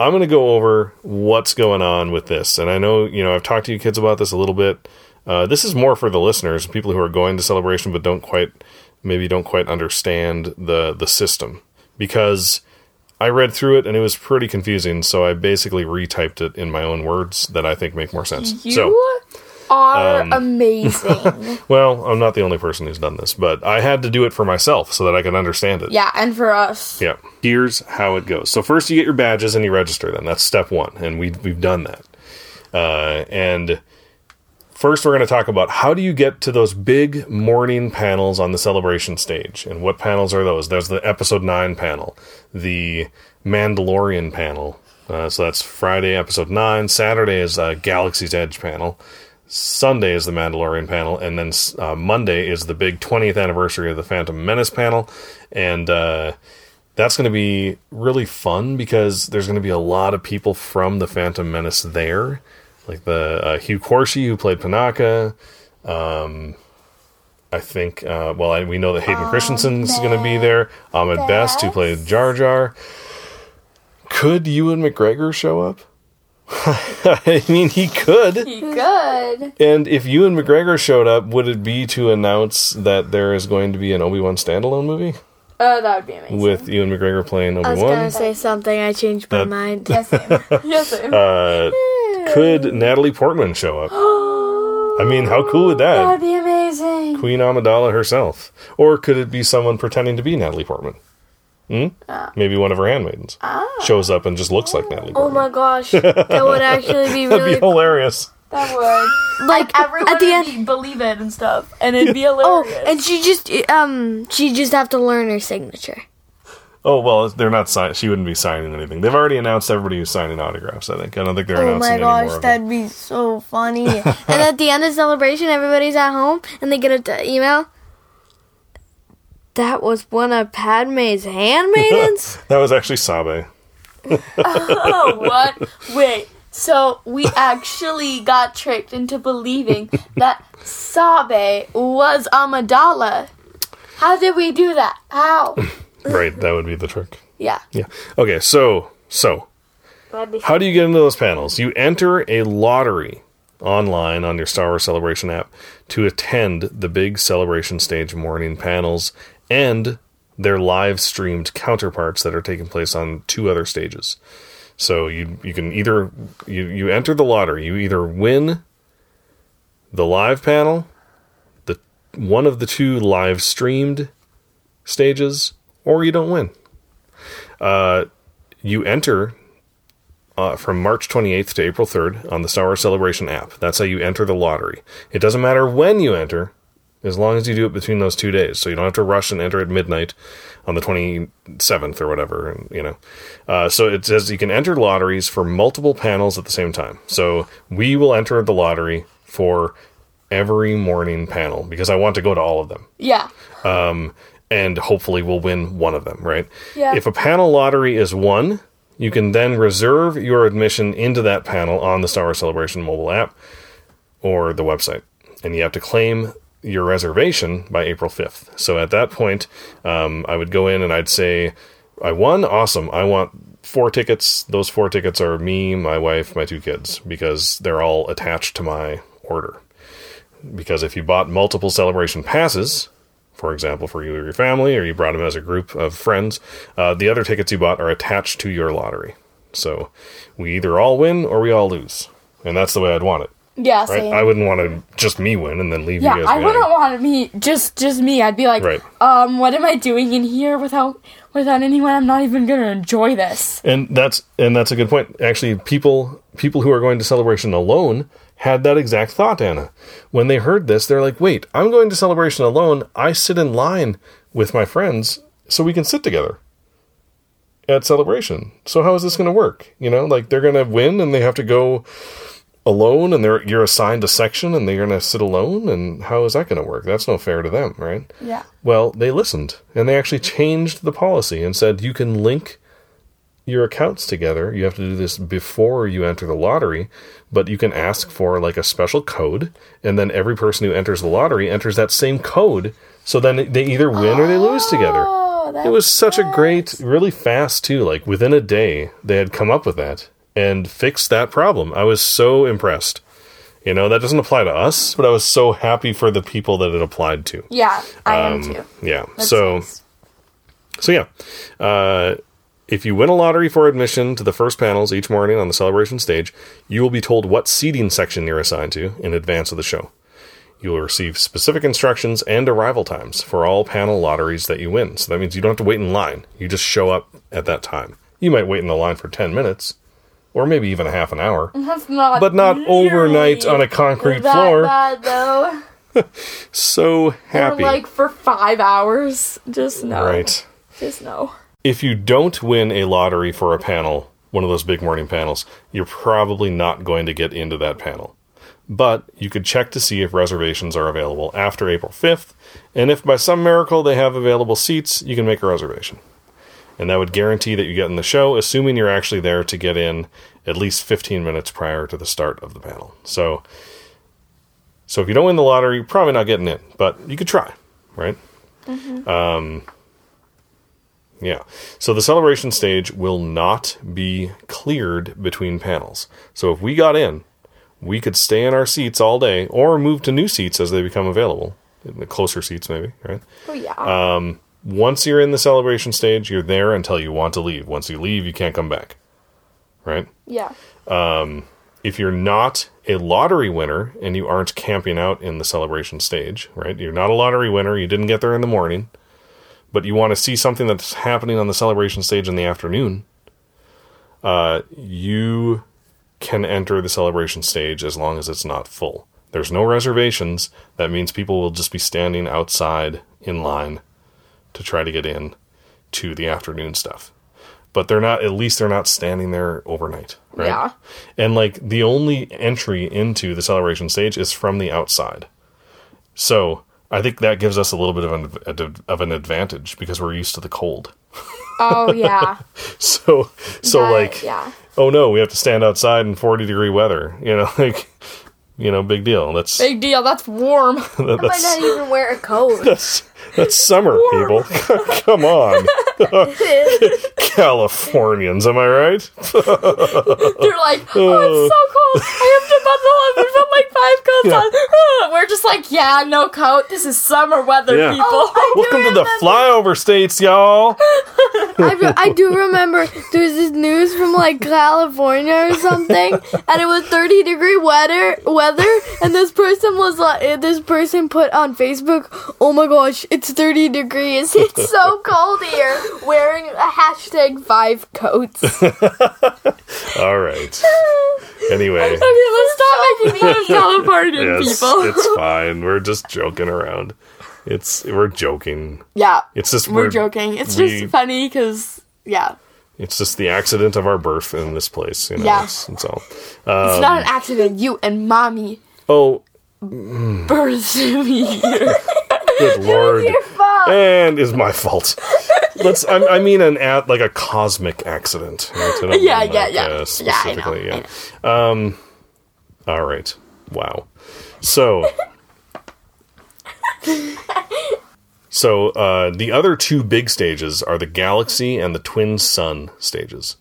B: I'm going to go over what's going on with this. And I know, you know, I've talked to you kids about this a little bit. Uh, this is more for the listeners, people who are going to celebration but don't quite, maybe don't quite understand the the system. Because I read through it and it was pretty confusing, so I basically retyped it in my own words that I think make more sense.
C: You
B: so,
C: are
B: um,
C: amazing.
B: well, I'm not the only person who's done this, but I had to do it for myself so that I could understand it.
C: yeah, and for us.
B: Yeah. Here's how it goes. So first you get your badges and you register them. That's step one, and we we've done that. Uh, and first we're going to talk about how do you get to those big morning panels on the celebration stage, and what panels are those? There's the episode nine panel, the Mandalorian panel. Uh, so that's Friday, episode nine. Saturday is uh, Galaxy's Edge panel. Sunday is the Mandalorian panel, and then uh, Monday is the big 20th anniversary of the Phantom Menace panel, and uh, that's going to be really fun because there's going to be a lot of people from the Phantom Menace there, like the uh, Hugh Quarshie who played Panaka. Um, I think, uh, well, I, we know that Hayden Christensen's going to be there. Ahmed Best, who played Jar Jar. Could Ewan McGregor show up I mean, he could.
C: He could.
B: And if Ewan McGregor showed up, would it be to announce that there is going to be an Obi Wan standalone movie
C: Uh, that would be amazing.
B: with Ewan McGregor playing Obi Wan.
D: I was gonna say something. I changed my
B: That-
D: mind.
C: yes, same. yes, same.
B: Uh, could Natalie Portman show up? I mean, how cool would that?
C: That'd be amazing.
B: Queen Amidala herself, or could it be someone pretending to be Natalie Portman? Hmm? Maybe one of her handmaidens shows up and just looks like Natalie Portman.
D: Oh my gosh, that would actually be
B: That'd
D: really
B: be hilarious.
C: That would.
D: like
C: Everyone
D: at the
C: would
D: end.
C: be- believe it and stuff, and it'd be
D: Oh,
C: hilarious.
D: and she just um she just have to learn her signature.
B: Oh well, they're not sign. She wouldn't be signing anything. They've already announced everybody who's signing autographs. I think. I don't think they're
D: Oh
B: announcing
D: my
B: any more
D: gosh,
B: of
D: that'd be so funny. and at the end of the celebration, everybody's at home and they get a t- email. That was one of Padme's handmaidens.
B: That was actually Sabe.
C: oh, what? Wait. So we actually got tricked into believing that Sabe was Amidala. How did we do that? How?
B: Right, that would be the trick.
C: Yeah.
B: Yeah. Okay, so so how do you get into those panels? You enter a lottery online on your Star Wars Celebration app to attend the big celebration stage morning panels and their live streamed counterparts that are taking place on two other stages. So you you can either you, you enter the lottery, you either win the live panel, the one of the two live streamed stages, or you don't win. Uh, you enter uh, from March 28th to April 3rd on the Star Wars Celebration app. That's how you enter the lottery. It doesn't matter when you enter, as long as you do it between those two days. So you don't have to rush and enter at midnight on the 27th or whatever. And you know, uh, so it says you can enter lotteries for multiple panels at the same time. So we will enter the lottery for every morning panel because I want to go to all of them
C: Yeah.
B: And hopefully we'll win one of them, right?
C: Yeah.
B: If a panel lottery is won, you can then reserve your admission into that panel on the Star Wars Celebration mobile app or the website. And you have to claim your reservation by April 5th. So at that point, um, I would go in and I'd say, I won, awesome. I want four tickets. Those four tickets are me, my wife, my two kids, because they're all attached to my order. Because if you bought multiple celebration passes, for example, for you or your family, or you brought them as a group of friends, uh, the other tickets you bought are attached to your lottery. So we either all win or we all lose. And that's the way I'd want it,
C: Yeah.
B: right?
C: Same.
B: I wouldn't want to just me win and then leave
C: yeah,
B: you guys
C: I
B: behind.
C: wouldn't want to be just just me. I'd be like,
B: Right.
C: um, what am I doing in here without without anyone? I'm not even gonna enjoy this.
B: And that's and that's a good point. Actually, people people who are going to celebration alone had that exact thought, Anna. When they heard this, they're like, "Wait, I'm going to celebration alone. I sit in line with my friends so we can sit together at celebration. So how is this going to work? You know, like they're going to win and they have to go alone and they're you're assigned a section and they're going to sit alone and how is that going to work? That's no fair to them, right?
C: Yeah.
B: Well, they listened and they actually changed the policy and said you can link your accounts together. You have to do this before you enter the lottery, but you can ask for like a special code, and then every person who enters the lottery enters that same code. So then they either win or they lose together.
C: Oh,
B: It was such a great, really fast too. Like within a day, they had come up with that and fixed that problem. I was so impressed. You know, that doesn't apply to us, but I was so happy for the people that it applied to.
C: Yeah, I
B: Um,
C: am too.
B: Yeah.
C: That's
B: so.
C: nice.
B: So yeah, uh, if you win a lottery for admission to the first panels each morning on the celebration stage, you will be told what seating section you're assigned to in advance of the show. You will receive specific instructions and arrival times for all panel lotteries that you win. So that means you don't have to wait in line. You just show up at that time. You might wait in the line for 10 minutes or maybe even a half an hour,
C: That's not,
B: but not overnight on a concrete
C: that
B: floor.
C: bad though.
B: So
C: Or
B: happy.
C: like for five hours. Just no.
B: right.
C: Just no.
B: If you don't win a lottery for a panel, one of those big morning panels, you're probably not going to get into that panel. But you could check to see if reservations are available after April 5th, and if by some miracle they have available seats, you can make a reservation. And that would guarantee that you get in the show, assuming you're actually there to get in at least 15 minutes prior to the start of the panel. So, so if you don't win the lottery, you're probably not getting in, but you could try, right? Um, Yeah. So the celebration stage will not be cleared between panels. So if we got in, we could stay in our seats all day or move to new seats as they become available. The closer seats, maybe, right?
C: Oh yeah.
B: Uh, Once you're in the celebration stage, you're there until you want to leave. Once you leave, you can't come back. Right?
C: yeah.
B: if you're not a lottery winner and you aren't camping out in the celebration stage, right? You're not a lottery winner, you didn't get there in the morning, but you want to see something that's happening on the celebration stage in the afternoon, uh, you can enter the celebration stage as long as it's not full. There's no reservations. That means people will just be standing outside in line to try to get in to the afternoon stuff. But they're not, at least they're not standing there overnight, right?
C: Yeah.
B: And like the only entry into the celebration stage is from the outside. So I think that gives us a little bit of an, of an advantage because we're used to the cold.
C: Oh yeah.
B: So, so
C: That-
B: like,
C: yeah.
B: oh no, we have to stand outside in 40 degree weather, you know, like, you know, big deal. That's,
C: Big deal. That's warm.
D: I might not even wear a coat.
B: that's, that's summer, people. Come on. Californians, am I right?
C: They're like, oh, it's so cold. I have to bundle up and put like five coats
B: Yeah.
C: on. We're just like, yeah, no coat. This is summer weather,
B: Yeah.
C: people.
B: Welcome to the flyover states, y'all.
D: I, re- I do remember there was this news from like California or something, and it was 30 degree weather, weather, and this person was like, uh, this person put on Facebook, oh my gosh, it's 30 degrees, it's so cold here, wearing a hashtag five coats.
B: All right. Anyway.
C: Okay, let's stop making fun of Californian
B: Yes,
C: people.
B: it's fine. We're just joking around. It's we're joking.
C: yeah,
B: It's just
C: we're joking. It's
B: we-
C: just funny because, yeah,
B: It's just the accident of our birth in this place. You know,
C: Yeah.
B: That's, that's all.
C: it's not an accident. You and mommy
B: Oh,
C: birthed me.
B: good lord! And is my fault. Let's. I, I mean, an at like a cosmic accident. Right? I
C: Yeah, yeah,
B: like,
C: yeah.
B: uh,
C: Yeah, I know,
B: specifically,
C: I
B: yeah. Um. All right. Wow. So. So uh, the other two big stages are the Galaxy and the Twin Sun stages.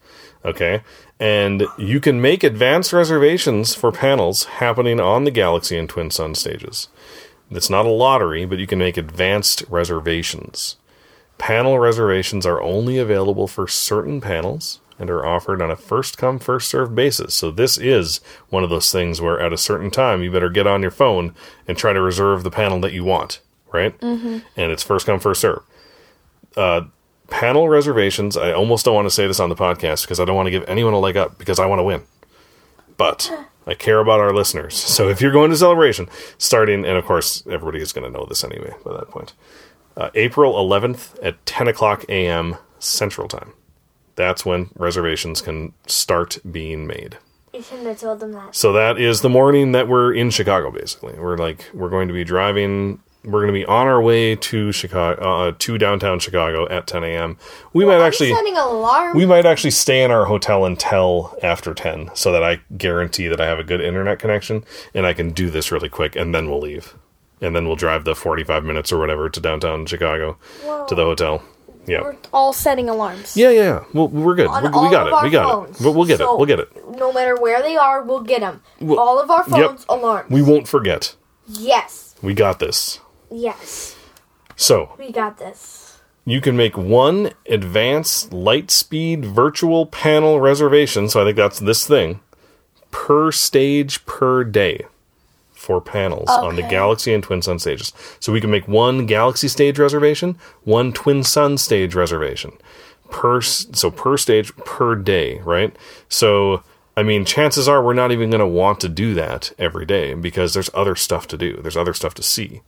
B: Okay, and you can make advanced reservations for panels happening on the Galaxy and Twin Sun stages. It's not a lottery, but you can make advanced reservations. Panel reservations are only available for certain panels and are offered on a first come, first served basis. So, this is one of those things where at a certain time you better get on your phone and try to reserve the panel that you want, right? Mm-hmm. And it's first come, first served. Uh, panel reservations, I almost don't want to say this on the podcast because I don't want to give anyone a leg up because I want to win. But I care about our listeners. So if you're going to celebration, starting, and of course, everybody is going to know this anyway by that point, uh, April 11th at 10 o'clock a.m. Central Time. That's when reservations can start being made.
D: You shouldn't have told them that.
B: So that is the morning that we're in Chicago. Basically, we're like we're going to be driving. We're going to be on our way to Chicago, uh, to downtown Chicago at 10 a.m. We might actually
D: Setting alarm.
B: we might actually stay in our hotel until after 10 so that I guarantee that I have a good internet connection and I can do this really quick and then we'll leave. And then we'll drive the 45 minutes or whatever to downtown Chicago to the hotel. Yeah.
D: We're all setting alarms.
B: Yeah, yeah, yeah. Well, we're good. We're, we got it. We got
D: phones.
B: it. But we'll get
D: So-
B: it. We'll get it.
D: No matter where they are, we'll get them.
B: Well,
D: all of our
B: yep.
D: phones, alarms.
B: We won't forget.
D: yes.
B: We got this.
D: Yes.
B: So,
D: We got this.
B: you can make one advanced light speed virtual panel reservation. So I think that's this thing per stage per day for panels on the Galaxy and Twin Sun stages. So we can make one Galaxy stage reservation, one Twin Sun stage reservation per so per stage per day, right? So I mean, chances are we're not even going to want to do that every day because there's other stuff to do. There's other stuff to see.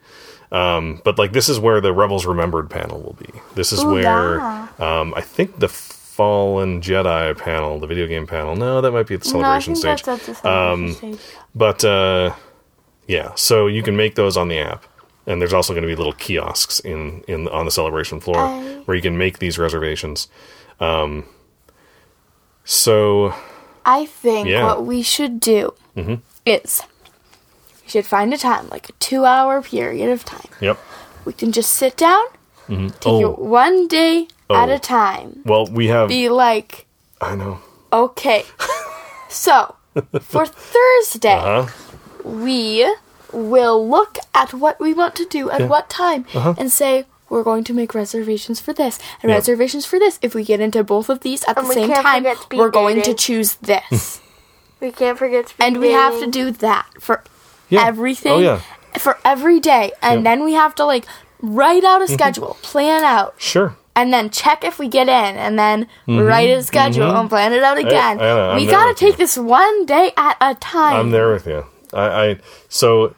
B: Um, but like this is where the Rebels Remembered panel will be. This is where um, I think the Fallen Jedi panel, the video game panel. No, that might be at the
C: No,
B: celebration
C: think
B: stage.
C: the celebration
B: Um,
C: stage.
B: But uh, yeah, so you can make those on the app, and there's also going to be little kiosks in in on the celebration floor where you can make these reservations. Um, so
C: I think
B: Yeah.
C: what we should do is we should find a time, like a two hour period of time.
B: yep.
C: We can just sit down, take
B: Oh.
C: it one day at a time.
B: Well, we have.
C: Be like,
B: I know.
C: okay. so, for Thursday,
B: Uh huh.
C: We will look at what we want to do at what time and say, we're going to make reservations for this and
B: Uh-huh. Yeah.
C: reservations for this. If we get into both of these at
E: And
C: the same time, we're going to choose this.
E: We can't forget speed
C: and we have to do that for
B: Yeah.
C: everything
B: Oh, yeah.
C: for every day and
B: Yeah.
C: then we have to like write out a schedule plan out
B: Sure.
C: and then check if we get in and then write a schedule and plan it out again
B: Mm-hmm. I I'm
C: we gotta
B: with you.
C: take this one day at a time
B: I'm there with you. I, I so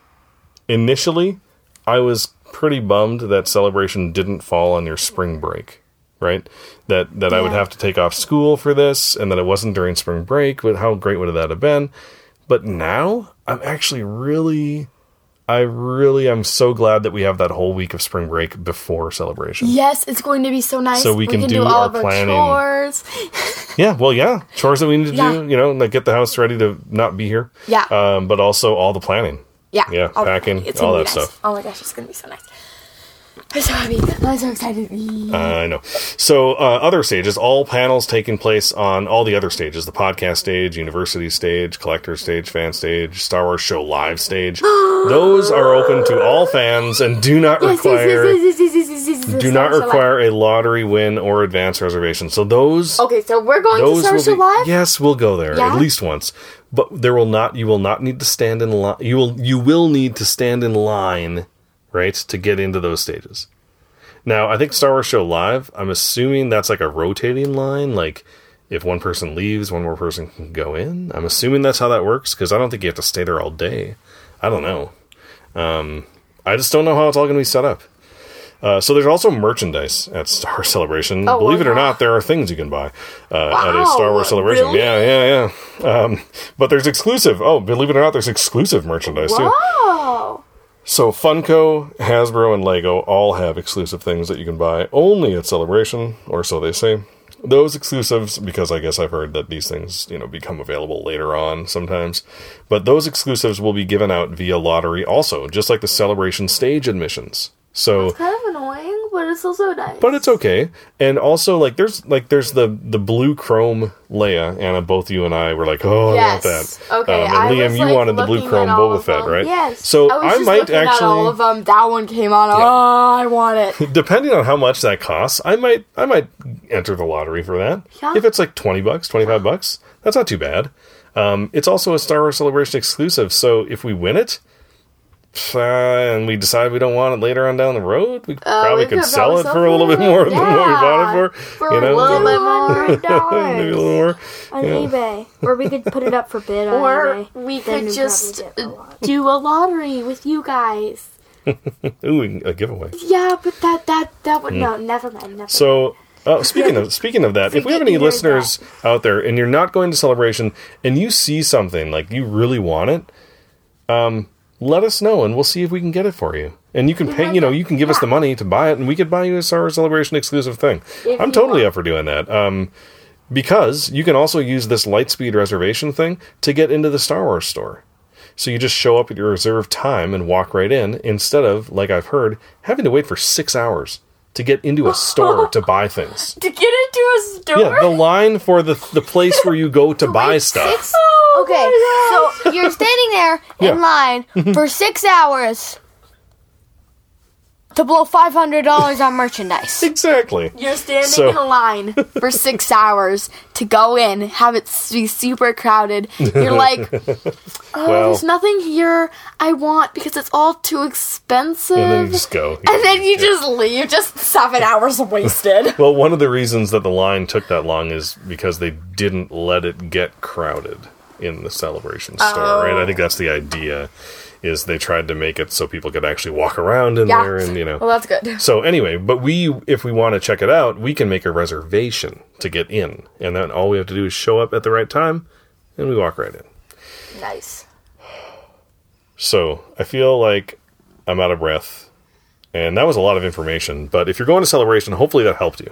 B: initially I was pretty bummed that celebration didn't fall on your spring break, right? That that I would have to take off school for this, and that it wasn't during spring break. But how great would that have been? But now I'm actually really, I really, I'm so glad that we have that whole week of spring break before celebration.
C: yes it's going to be so nice
B: So we can do
C: all
B: our
C: of our
B: planning.
C: chores
B: Yeah, well, yeah, chores that we need to
C: Yeah.
B: do. You know, like get the house ready to not be here.
C: Yeah.
B: um, but also all the planning.
C: yeah
B: Yeah,
C: all-
B: packing,
C: it's
B: all that
C: nice.
B: stuff.
C: oh my gosh it's gonna be so nice I'm so happy. I'm so excited.
B: Uh, I know. So, uh, other stages, all panels taking place on all the other stages the podcast stage, university stage, collector stage, fan stage, Star Wars Show live stage. Those are open to all fans and do not require. Do not require a lottery win or advance reservation. So those
C: Okay, so we're going to
B: those
C: Star Show
B: be,
C: Live.
B: yes, we'll go there
C: Yeah?
B: at least once. But there will not. You will not need to stand in line. You will. You will need to stand in line, right, to get into those stages. Now, I think Star Wars Show Live. I'm assuming that's like a rotating line. Like, if one person leaves, one more person can go in. I'm assuming that's how that works because I don't think you have to stay there all day. I don't know. Um, I just don't know how it's all going to be set up. Uh, so there's also merchandise at Star Celebration.
C: Oh,
B: Believe it or not, there are things you can buy uh, at a Star Wars Celebration.
C: really?
B: Yeah, yeah, yeah. Um, but there's exclusive. Oh, believe it or not, there's exclusive merchandise too. So Funko, Hasbro, and Lego all have exclusive things that you can buy only at Celebration, or so they say. Those exclusives, because I guess I've heard that these things, you know, become available later on sometimes. But those exclusives will be given out via lottery also, just like the Celebration stage admissions. So
C: kind of annoying, but it's also nice.
B: but it's okay. And also, like, there's like there's the the blue chrome Leia. Anna, both you and I were like, oh,
C: Yes.
B: I want that.
C: Okay,
B: Um, and
C: I
B: Liam,
C: was,
B: you
C: like,
B: wanted the blue chrome Boba Fett, right?
C: Yes.
B: So
C: I
B: I, might actually,
C: all of them. That one came on.
B: Yeah.
C: Oh, I want it.
B: depending on how much that costs, I might I might enter the lottery for that.
C: Yeah.
B: If it's like twenty bucks, twenty five bucks, that's not too bad. Um, it's also a Star Wars Celebration exclusive, so if we win it. Uh, and we decide we don't want it later on down the road, we probably
C: we
B: could
C: could
B: sell
C: probably
B: it for a little bit more than what we bought it for.
C: For
B: you
C: a little bit more.
B: maybe a little more.
E: on
B: Yeah.
E: eBay, or we could put it up for bid on
C: Or
E: eBay.
C: we could
E: we'd
C: just
E: a
C: do a lottery with you guys.
B: Ooh, a giveaway.
C: Yeah, but that that that would no. Never mind. Never.
B: So, uh, speaking of speaking of that, if we have any
E: Forget you heard
B: listeners out there and you're not going to celebration and you see something like you really want it, um, let us know and we'll see if we can get it for you. And you can pay, you know, you can give us the money to buy it, and we could buy you a Star Wars Celebration exclusive thing. I'm totally
C: want.
B: up for doing that. Um, because you can also use this Lightspeed reservation thing to get into the Star Wars store. So you just show up at your reserved time and walk right in instead of, like I've heard, having to wait for six hours to get into a store to buy things.
C: to get into a store.
B: Yeah, the line for the the place where you go to buy stuff.
E: Okay, so you're standing there
B: Yeah.
E: in line mhm. for six hours to blow five hundred dollars on merchandise.
B: Exactly.
C: You're standing
B: So-
C: in a line for six hours to go in, have it be super crowded. You're like, oh,
B: Well-
C: there's nothing here I want because it's all too expensive.
B: And then you just go.
C: And then you
B: Yeah.
C: just leave. Just seven hours wasted.
B: Well, one of the reasons that the line took that long is because they didn't let it get crowded in the celebration store, right? I think oh. that's the idea. Is they tried to make it so people could actually walk around in
C: Yeah.
B: there, and you know.
C: well, that's good.
B: So anyway, but we, if we want to check it out, we can make a reservation to get in, and then all we have to do is show up at the right time, and we walk right in.
C: Nice.
B: So I feel like I'm out of breath, and that was a lot of information. But if you're going to celebration, hopefully that helped you.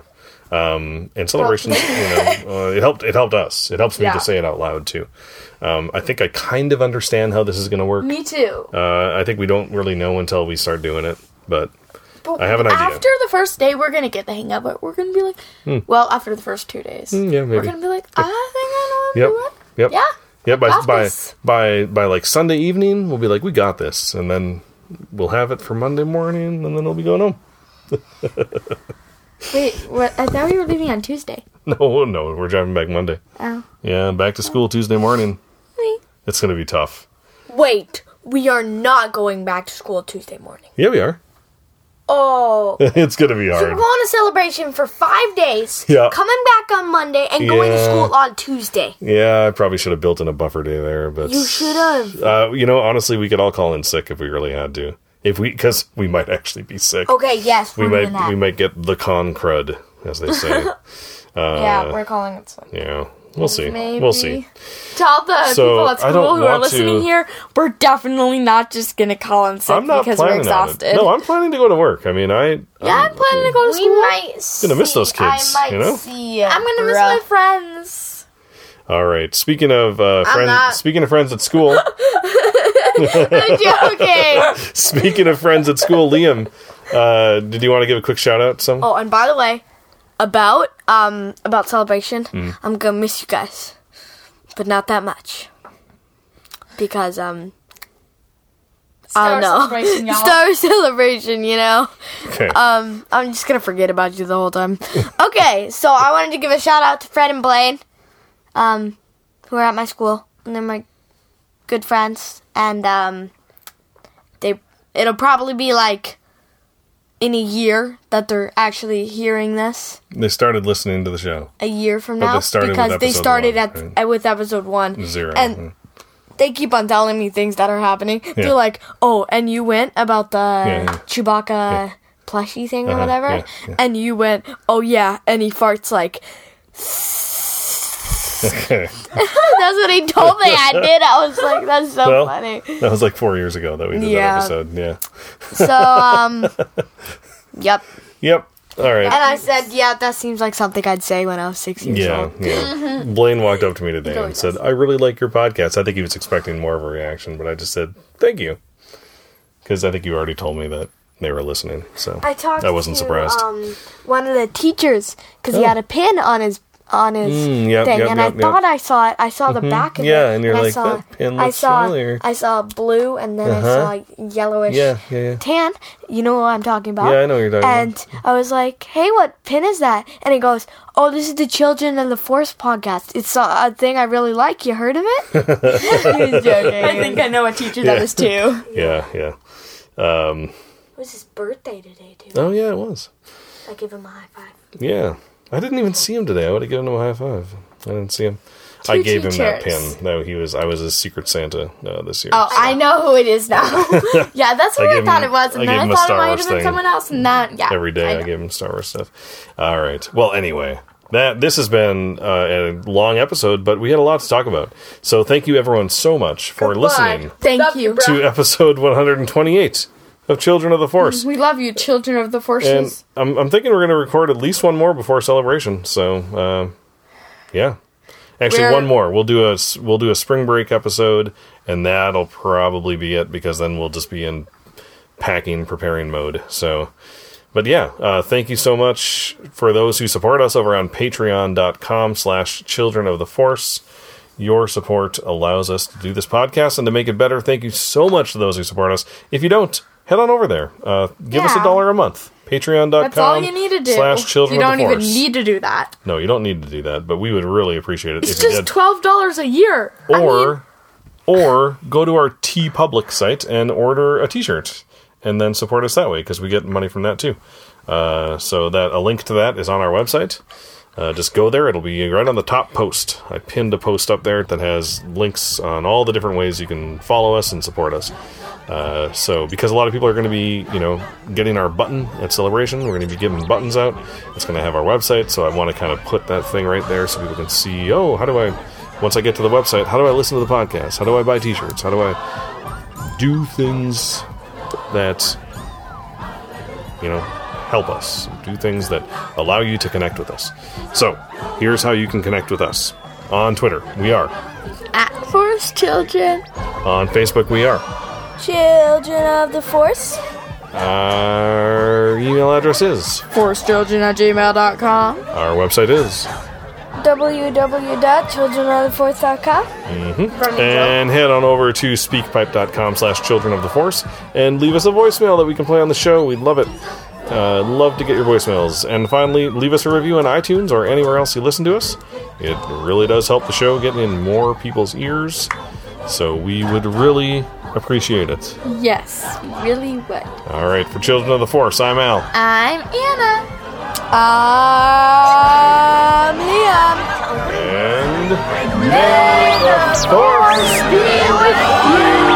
B: Um, and celebrations, you know, uh, it helped. It helped us. It helps me
C: Yeah.
B: to say it out loud too. Um, I think I kind of understand how this is going to work.
C: Me too.
B: Uh, I think we don't really know until we start doing it, but I have an idea.
C: After the first day, we're gonna get the hang of it. We're gonna be like, well, after the first two days,
B: Hmm, yeah,
C: we're gonna be like, I think I know
B: Yep.
C: to.
B: Yep.
C: Yeah.
B: Yep. By by by by like Sunday evening, we'll be like, we got this, and then we'll have it for Monday morning, and then we'll be going home.
C: Wait, what? I thought we were leaving on Tuesday.
B: No, no, we're driving back Monday.
C: Oh.
B: Yeah, back to school Tuesday morning.
C: Wait.
B: It's gonna be tough.
D: Wait, we are not going back to school Tuesday morning.
B: Yeah, we are.
D: Oh.
B: it's gonna be hard.
D: We're going on a celebration for five days.
B: Yeah.
D: Coming back on Monday and going to
B: Yeah.
D: school on Tuesday.
B: Yeah, I probably should have built in a buffer day there, but
D: You should have.
B: Uh, you know, honestly, we could all call in sick if we really had to. If we, because we might actually be sick.
D: Okay, yes,
B: we
D: we're
B: might
D: that.
B: we might get the con crud, as they say.
C: uh, yeah, we're calling it. Sunday.
B: yeah, we'll see.
C: Maybe.
B: We'll see.
C: To all the
B: So,
C: people at
B: I
C: school who are listening
B: to-
C: here, we're definitely not just gonna call in sick
B: I'm not
C: because we're
B: planning on it.
C: exhausted.
B: No, I'm planning to go to work. I mean, I
C: yeah, I'm planning to go to school.
D: we
C: school.
D: might
B: gonna miss those kids.
D: I might
B: you know.
D: see
C: I'm gonna miss my friends.
B: All right. Speaking of uh, friends,
D: not-
B: speaking of friends at school,
D: okay.
B: speaking of friends at school, Liam, uh, did you want to give a quick shout out? to Some
D: Oh, and by the way, about um about celebration,
B: Hmm.
D: I'm gonna miss you guys, but not that much because um I don't know
C: celebration, y'all.
D: star celebration, you know.
B: okay.
D: Um, I'm just gonna forget about you the whole time. okay, so I wanted to give a shout out to Fred and Blaine, um, who are at my school, and they're my good friends, and um, they it'll probably be like in a year that they're actually hearing this.
B: they started listening to the show.
D: A year from now,
B: they
D: because they started
B: one,
D: at,
B: right?
D: with episode one,
B: Zero.
D: and
B: Mm.
D: they keep on telling me things that are happening.
B: Yeah.
D: They're like, "Oh, and you went about the
B: yeah.
D: Chewbacca plushie thing or
B: Uh-huh,
D: whatever,"
B: yeah, yeah.
D: and you went, "Oh yeah," and he farts like. That's what he told me I did. I was like, "That's so
B: Well,
D: funny."
B: That was like four years ago that we did
D: Yeah.
B: that episode. Yeah.
D: So, um, yep.
B: Yep. All right.
D: And I said, "Yeah, that seems like something I'd say when I was six years
B: Yeah,
D: old."
B: yeah. Blaine walked up to me today and said, "I really like your podcast." I think he was expecting more of a reaction, but I just said, "Thank you," because I think you already told me that they were listening. So
D: I talked.
B: I wasn't
D: to,
B: surprised.
D: Um, one of the teachers because he
B: Oh.
D: had a pin on his on his
B: Mm, yep,
D: thing,
B: yep,
D: and
B: yep,
D: I
B: yep.
D: thought I saw it. I saw the back of it.
B: Yeah, and you're
D: I
B: like,
D: saw,
B: "That pin
D: I
B: looks
D: saw,
B: familiar."
D: I saw blue, and then
B: Uh-huh.
D: I saw yellowish.
B: yeah, yeah, yeah.
D: Tan, you know what I'm talking about.
B: Yeah, I know what you're talking
D: and
B: about.
D: I was like, "Hey, what pin is that?" And he goes, "Oh, this is the Children of the Force podcast. It's a, a thing I really like. You heard of it?" He's joking.
C: I think I know a teacher that
B: Yeah.
C: is too.
B: Yeah, yeah. Um,
D: it was his birthday today too.
B: oh yeah, it was.
D: I give him a high five.
B: Yeah, I didn't even see him today. I would have given him a high five. I didn't see him. I
C: Two
B: gave him that pin. No, he was. I was his secret Santa uh, this year.
C: Oh, I know who it is now. yeah, that's who
B: I
C: I, thought
B: him-
C: it was,
B: I
C: and
B: gave
C: then
B: him
C: I
B: a
C: thought
B: Star
C: it might
B: Wars
C: have been
B: thing.
C: someone else. And that, yeah,
B: Every day I,
C: know.
B: give him Star Wars stuff. All right. Well, anyway, that this has been uh, a long episode, but we had a lot to talk about. So thank you everyone so much for listening
C: Thank you.
B: to episode 128 of Children of the Force.
C: We love you, children of the
B: And. I'm, I'm thinking we're going to record at least one more before celebration. So, uh, yeah. Actually,
C: We're-
B: one more. We'll do a we'll do a spring break episode, and that'll probably be it because then we'll just be in packing, preparing mode. So, but yeah, uh, thank you so much for those who support us over on patreon.com slash children of the force. Your support allows us to do this podcast and to make it better. Thank you so much to those who support us. If you don't, head on over there. Uh, give us a dollar a month. Patreon.com
C: That's all you need to do.
B: slash children
C: you don't even need to do that.
B: no, you don't need to do that, but we would really appreciate it
C: It's
B: if you
C: just twelve dollars a year. I mean,
B: or or go to our TeePublic site and order a T-shirt, and then support us that way because we get money from that too. Uh, so that a link to that is on our website. Uh, just go there; it'll be right on the top post. I pinned a post up there that has links on all the different ways you can follow us and support us. Uh, so, because a lot of people are going to be, you know, getting our button at Celebration, we're going to be giving buttons out. It's going to have our website, so I want to kind of put that thing right there so people can see. Oh, how do I? Once I get to the website, how do I listen to the podcast? How do I buy T-shirts? How do I do things that you know help us? Do things that allow you to connect with us. So, here's how you can connect with us. On Twitter, we are.
C: at Force Children.
B: On Facebook, we are.
D: Children of the Force.
B: Our email address is.
C: Forcechildren at gmail.com.
B: Our website is.
D: www.childrenoftheforce.com.
B: And head on over to speakpipe.com slash children of the force and leave us a voicemail that we can play on the show. We'd love it. Uh, love to get your voicemails. And finally, leave us a review on iTunes or anywhere else you listen to us. It really does help the show get in more people's ears. So we would really appreciate it.
C: Yes, really would.
B: All right, for Children of the Force, I'm Al.
C: I'm Anna.
D: I'm Liam.
B: And
D: May the force be with you.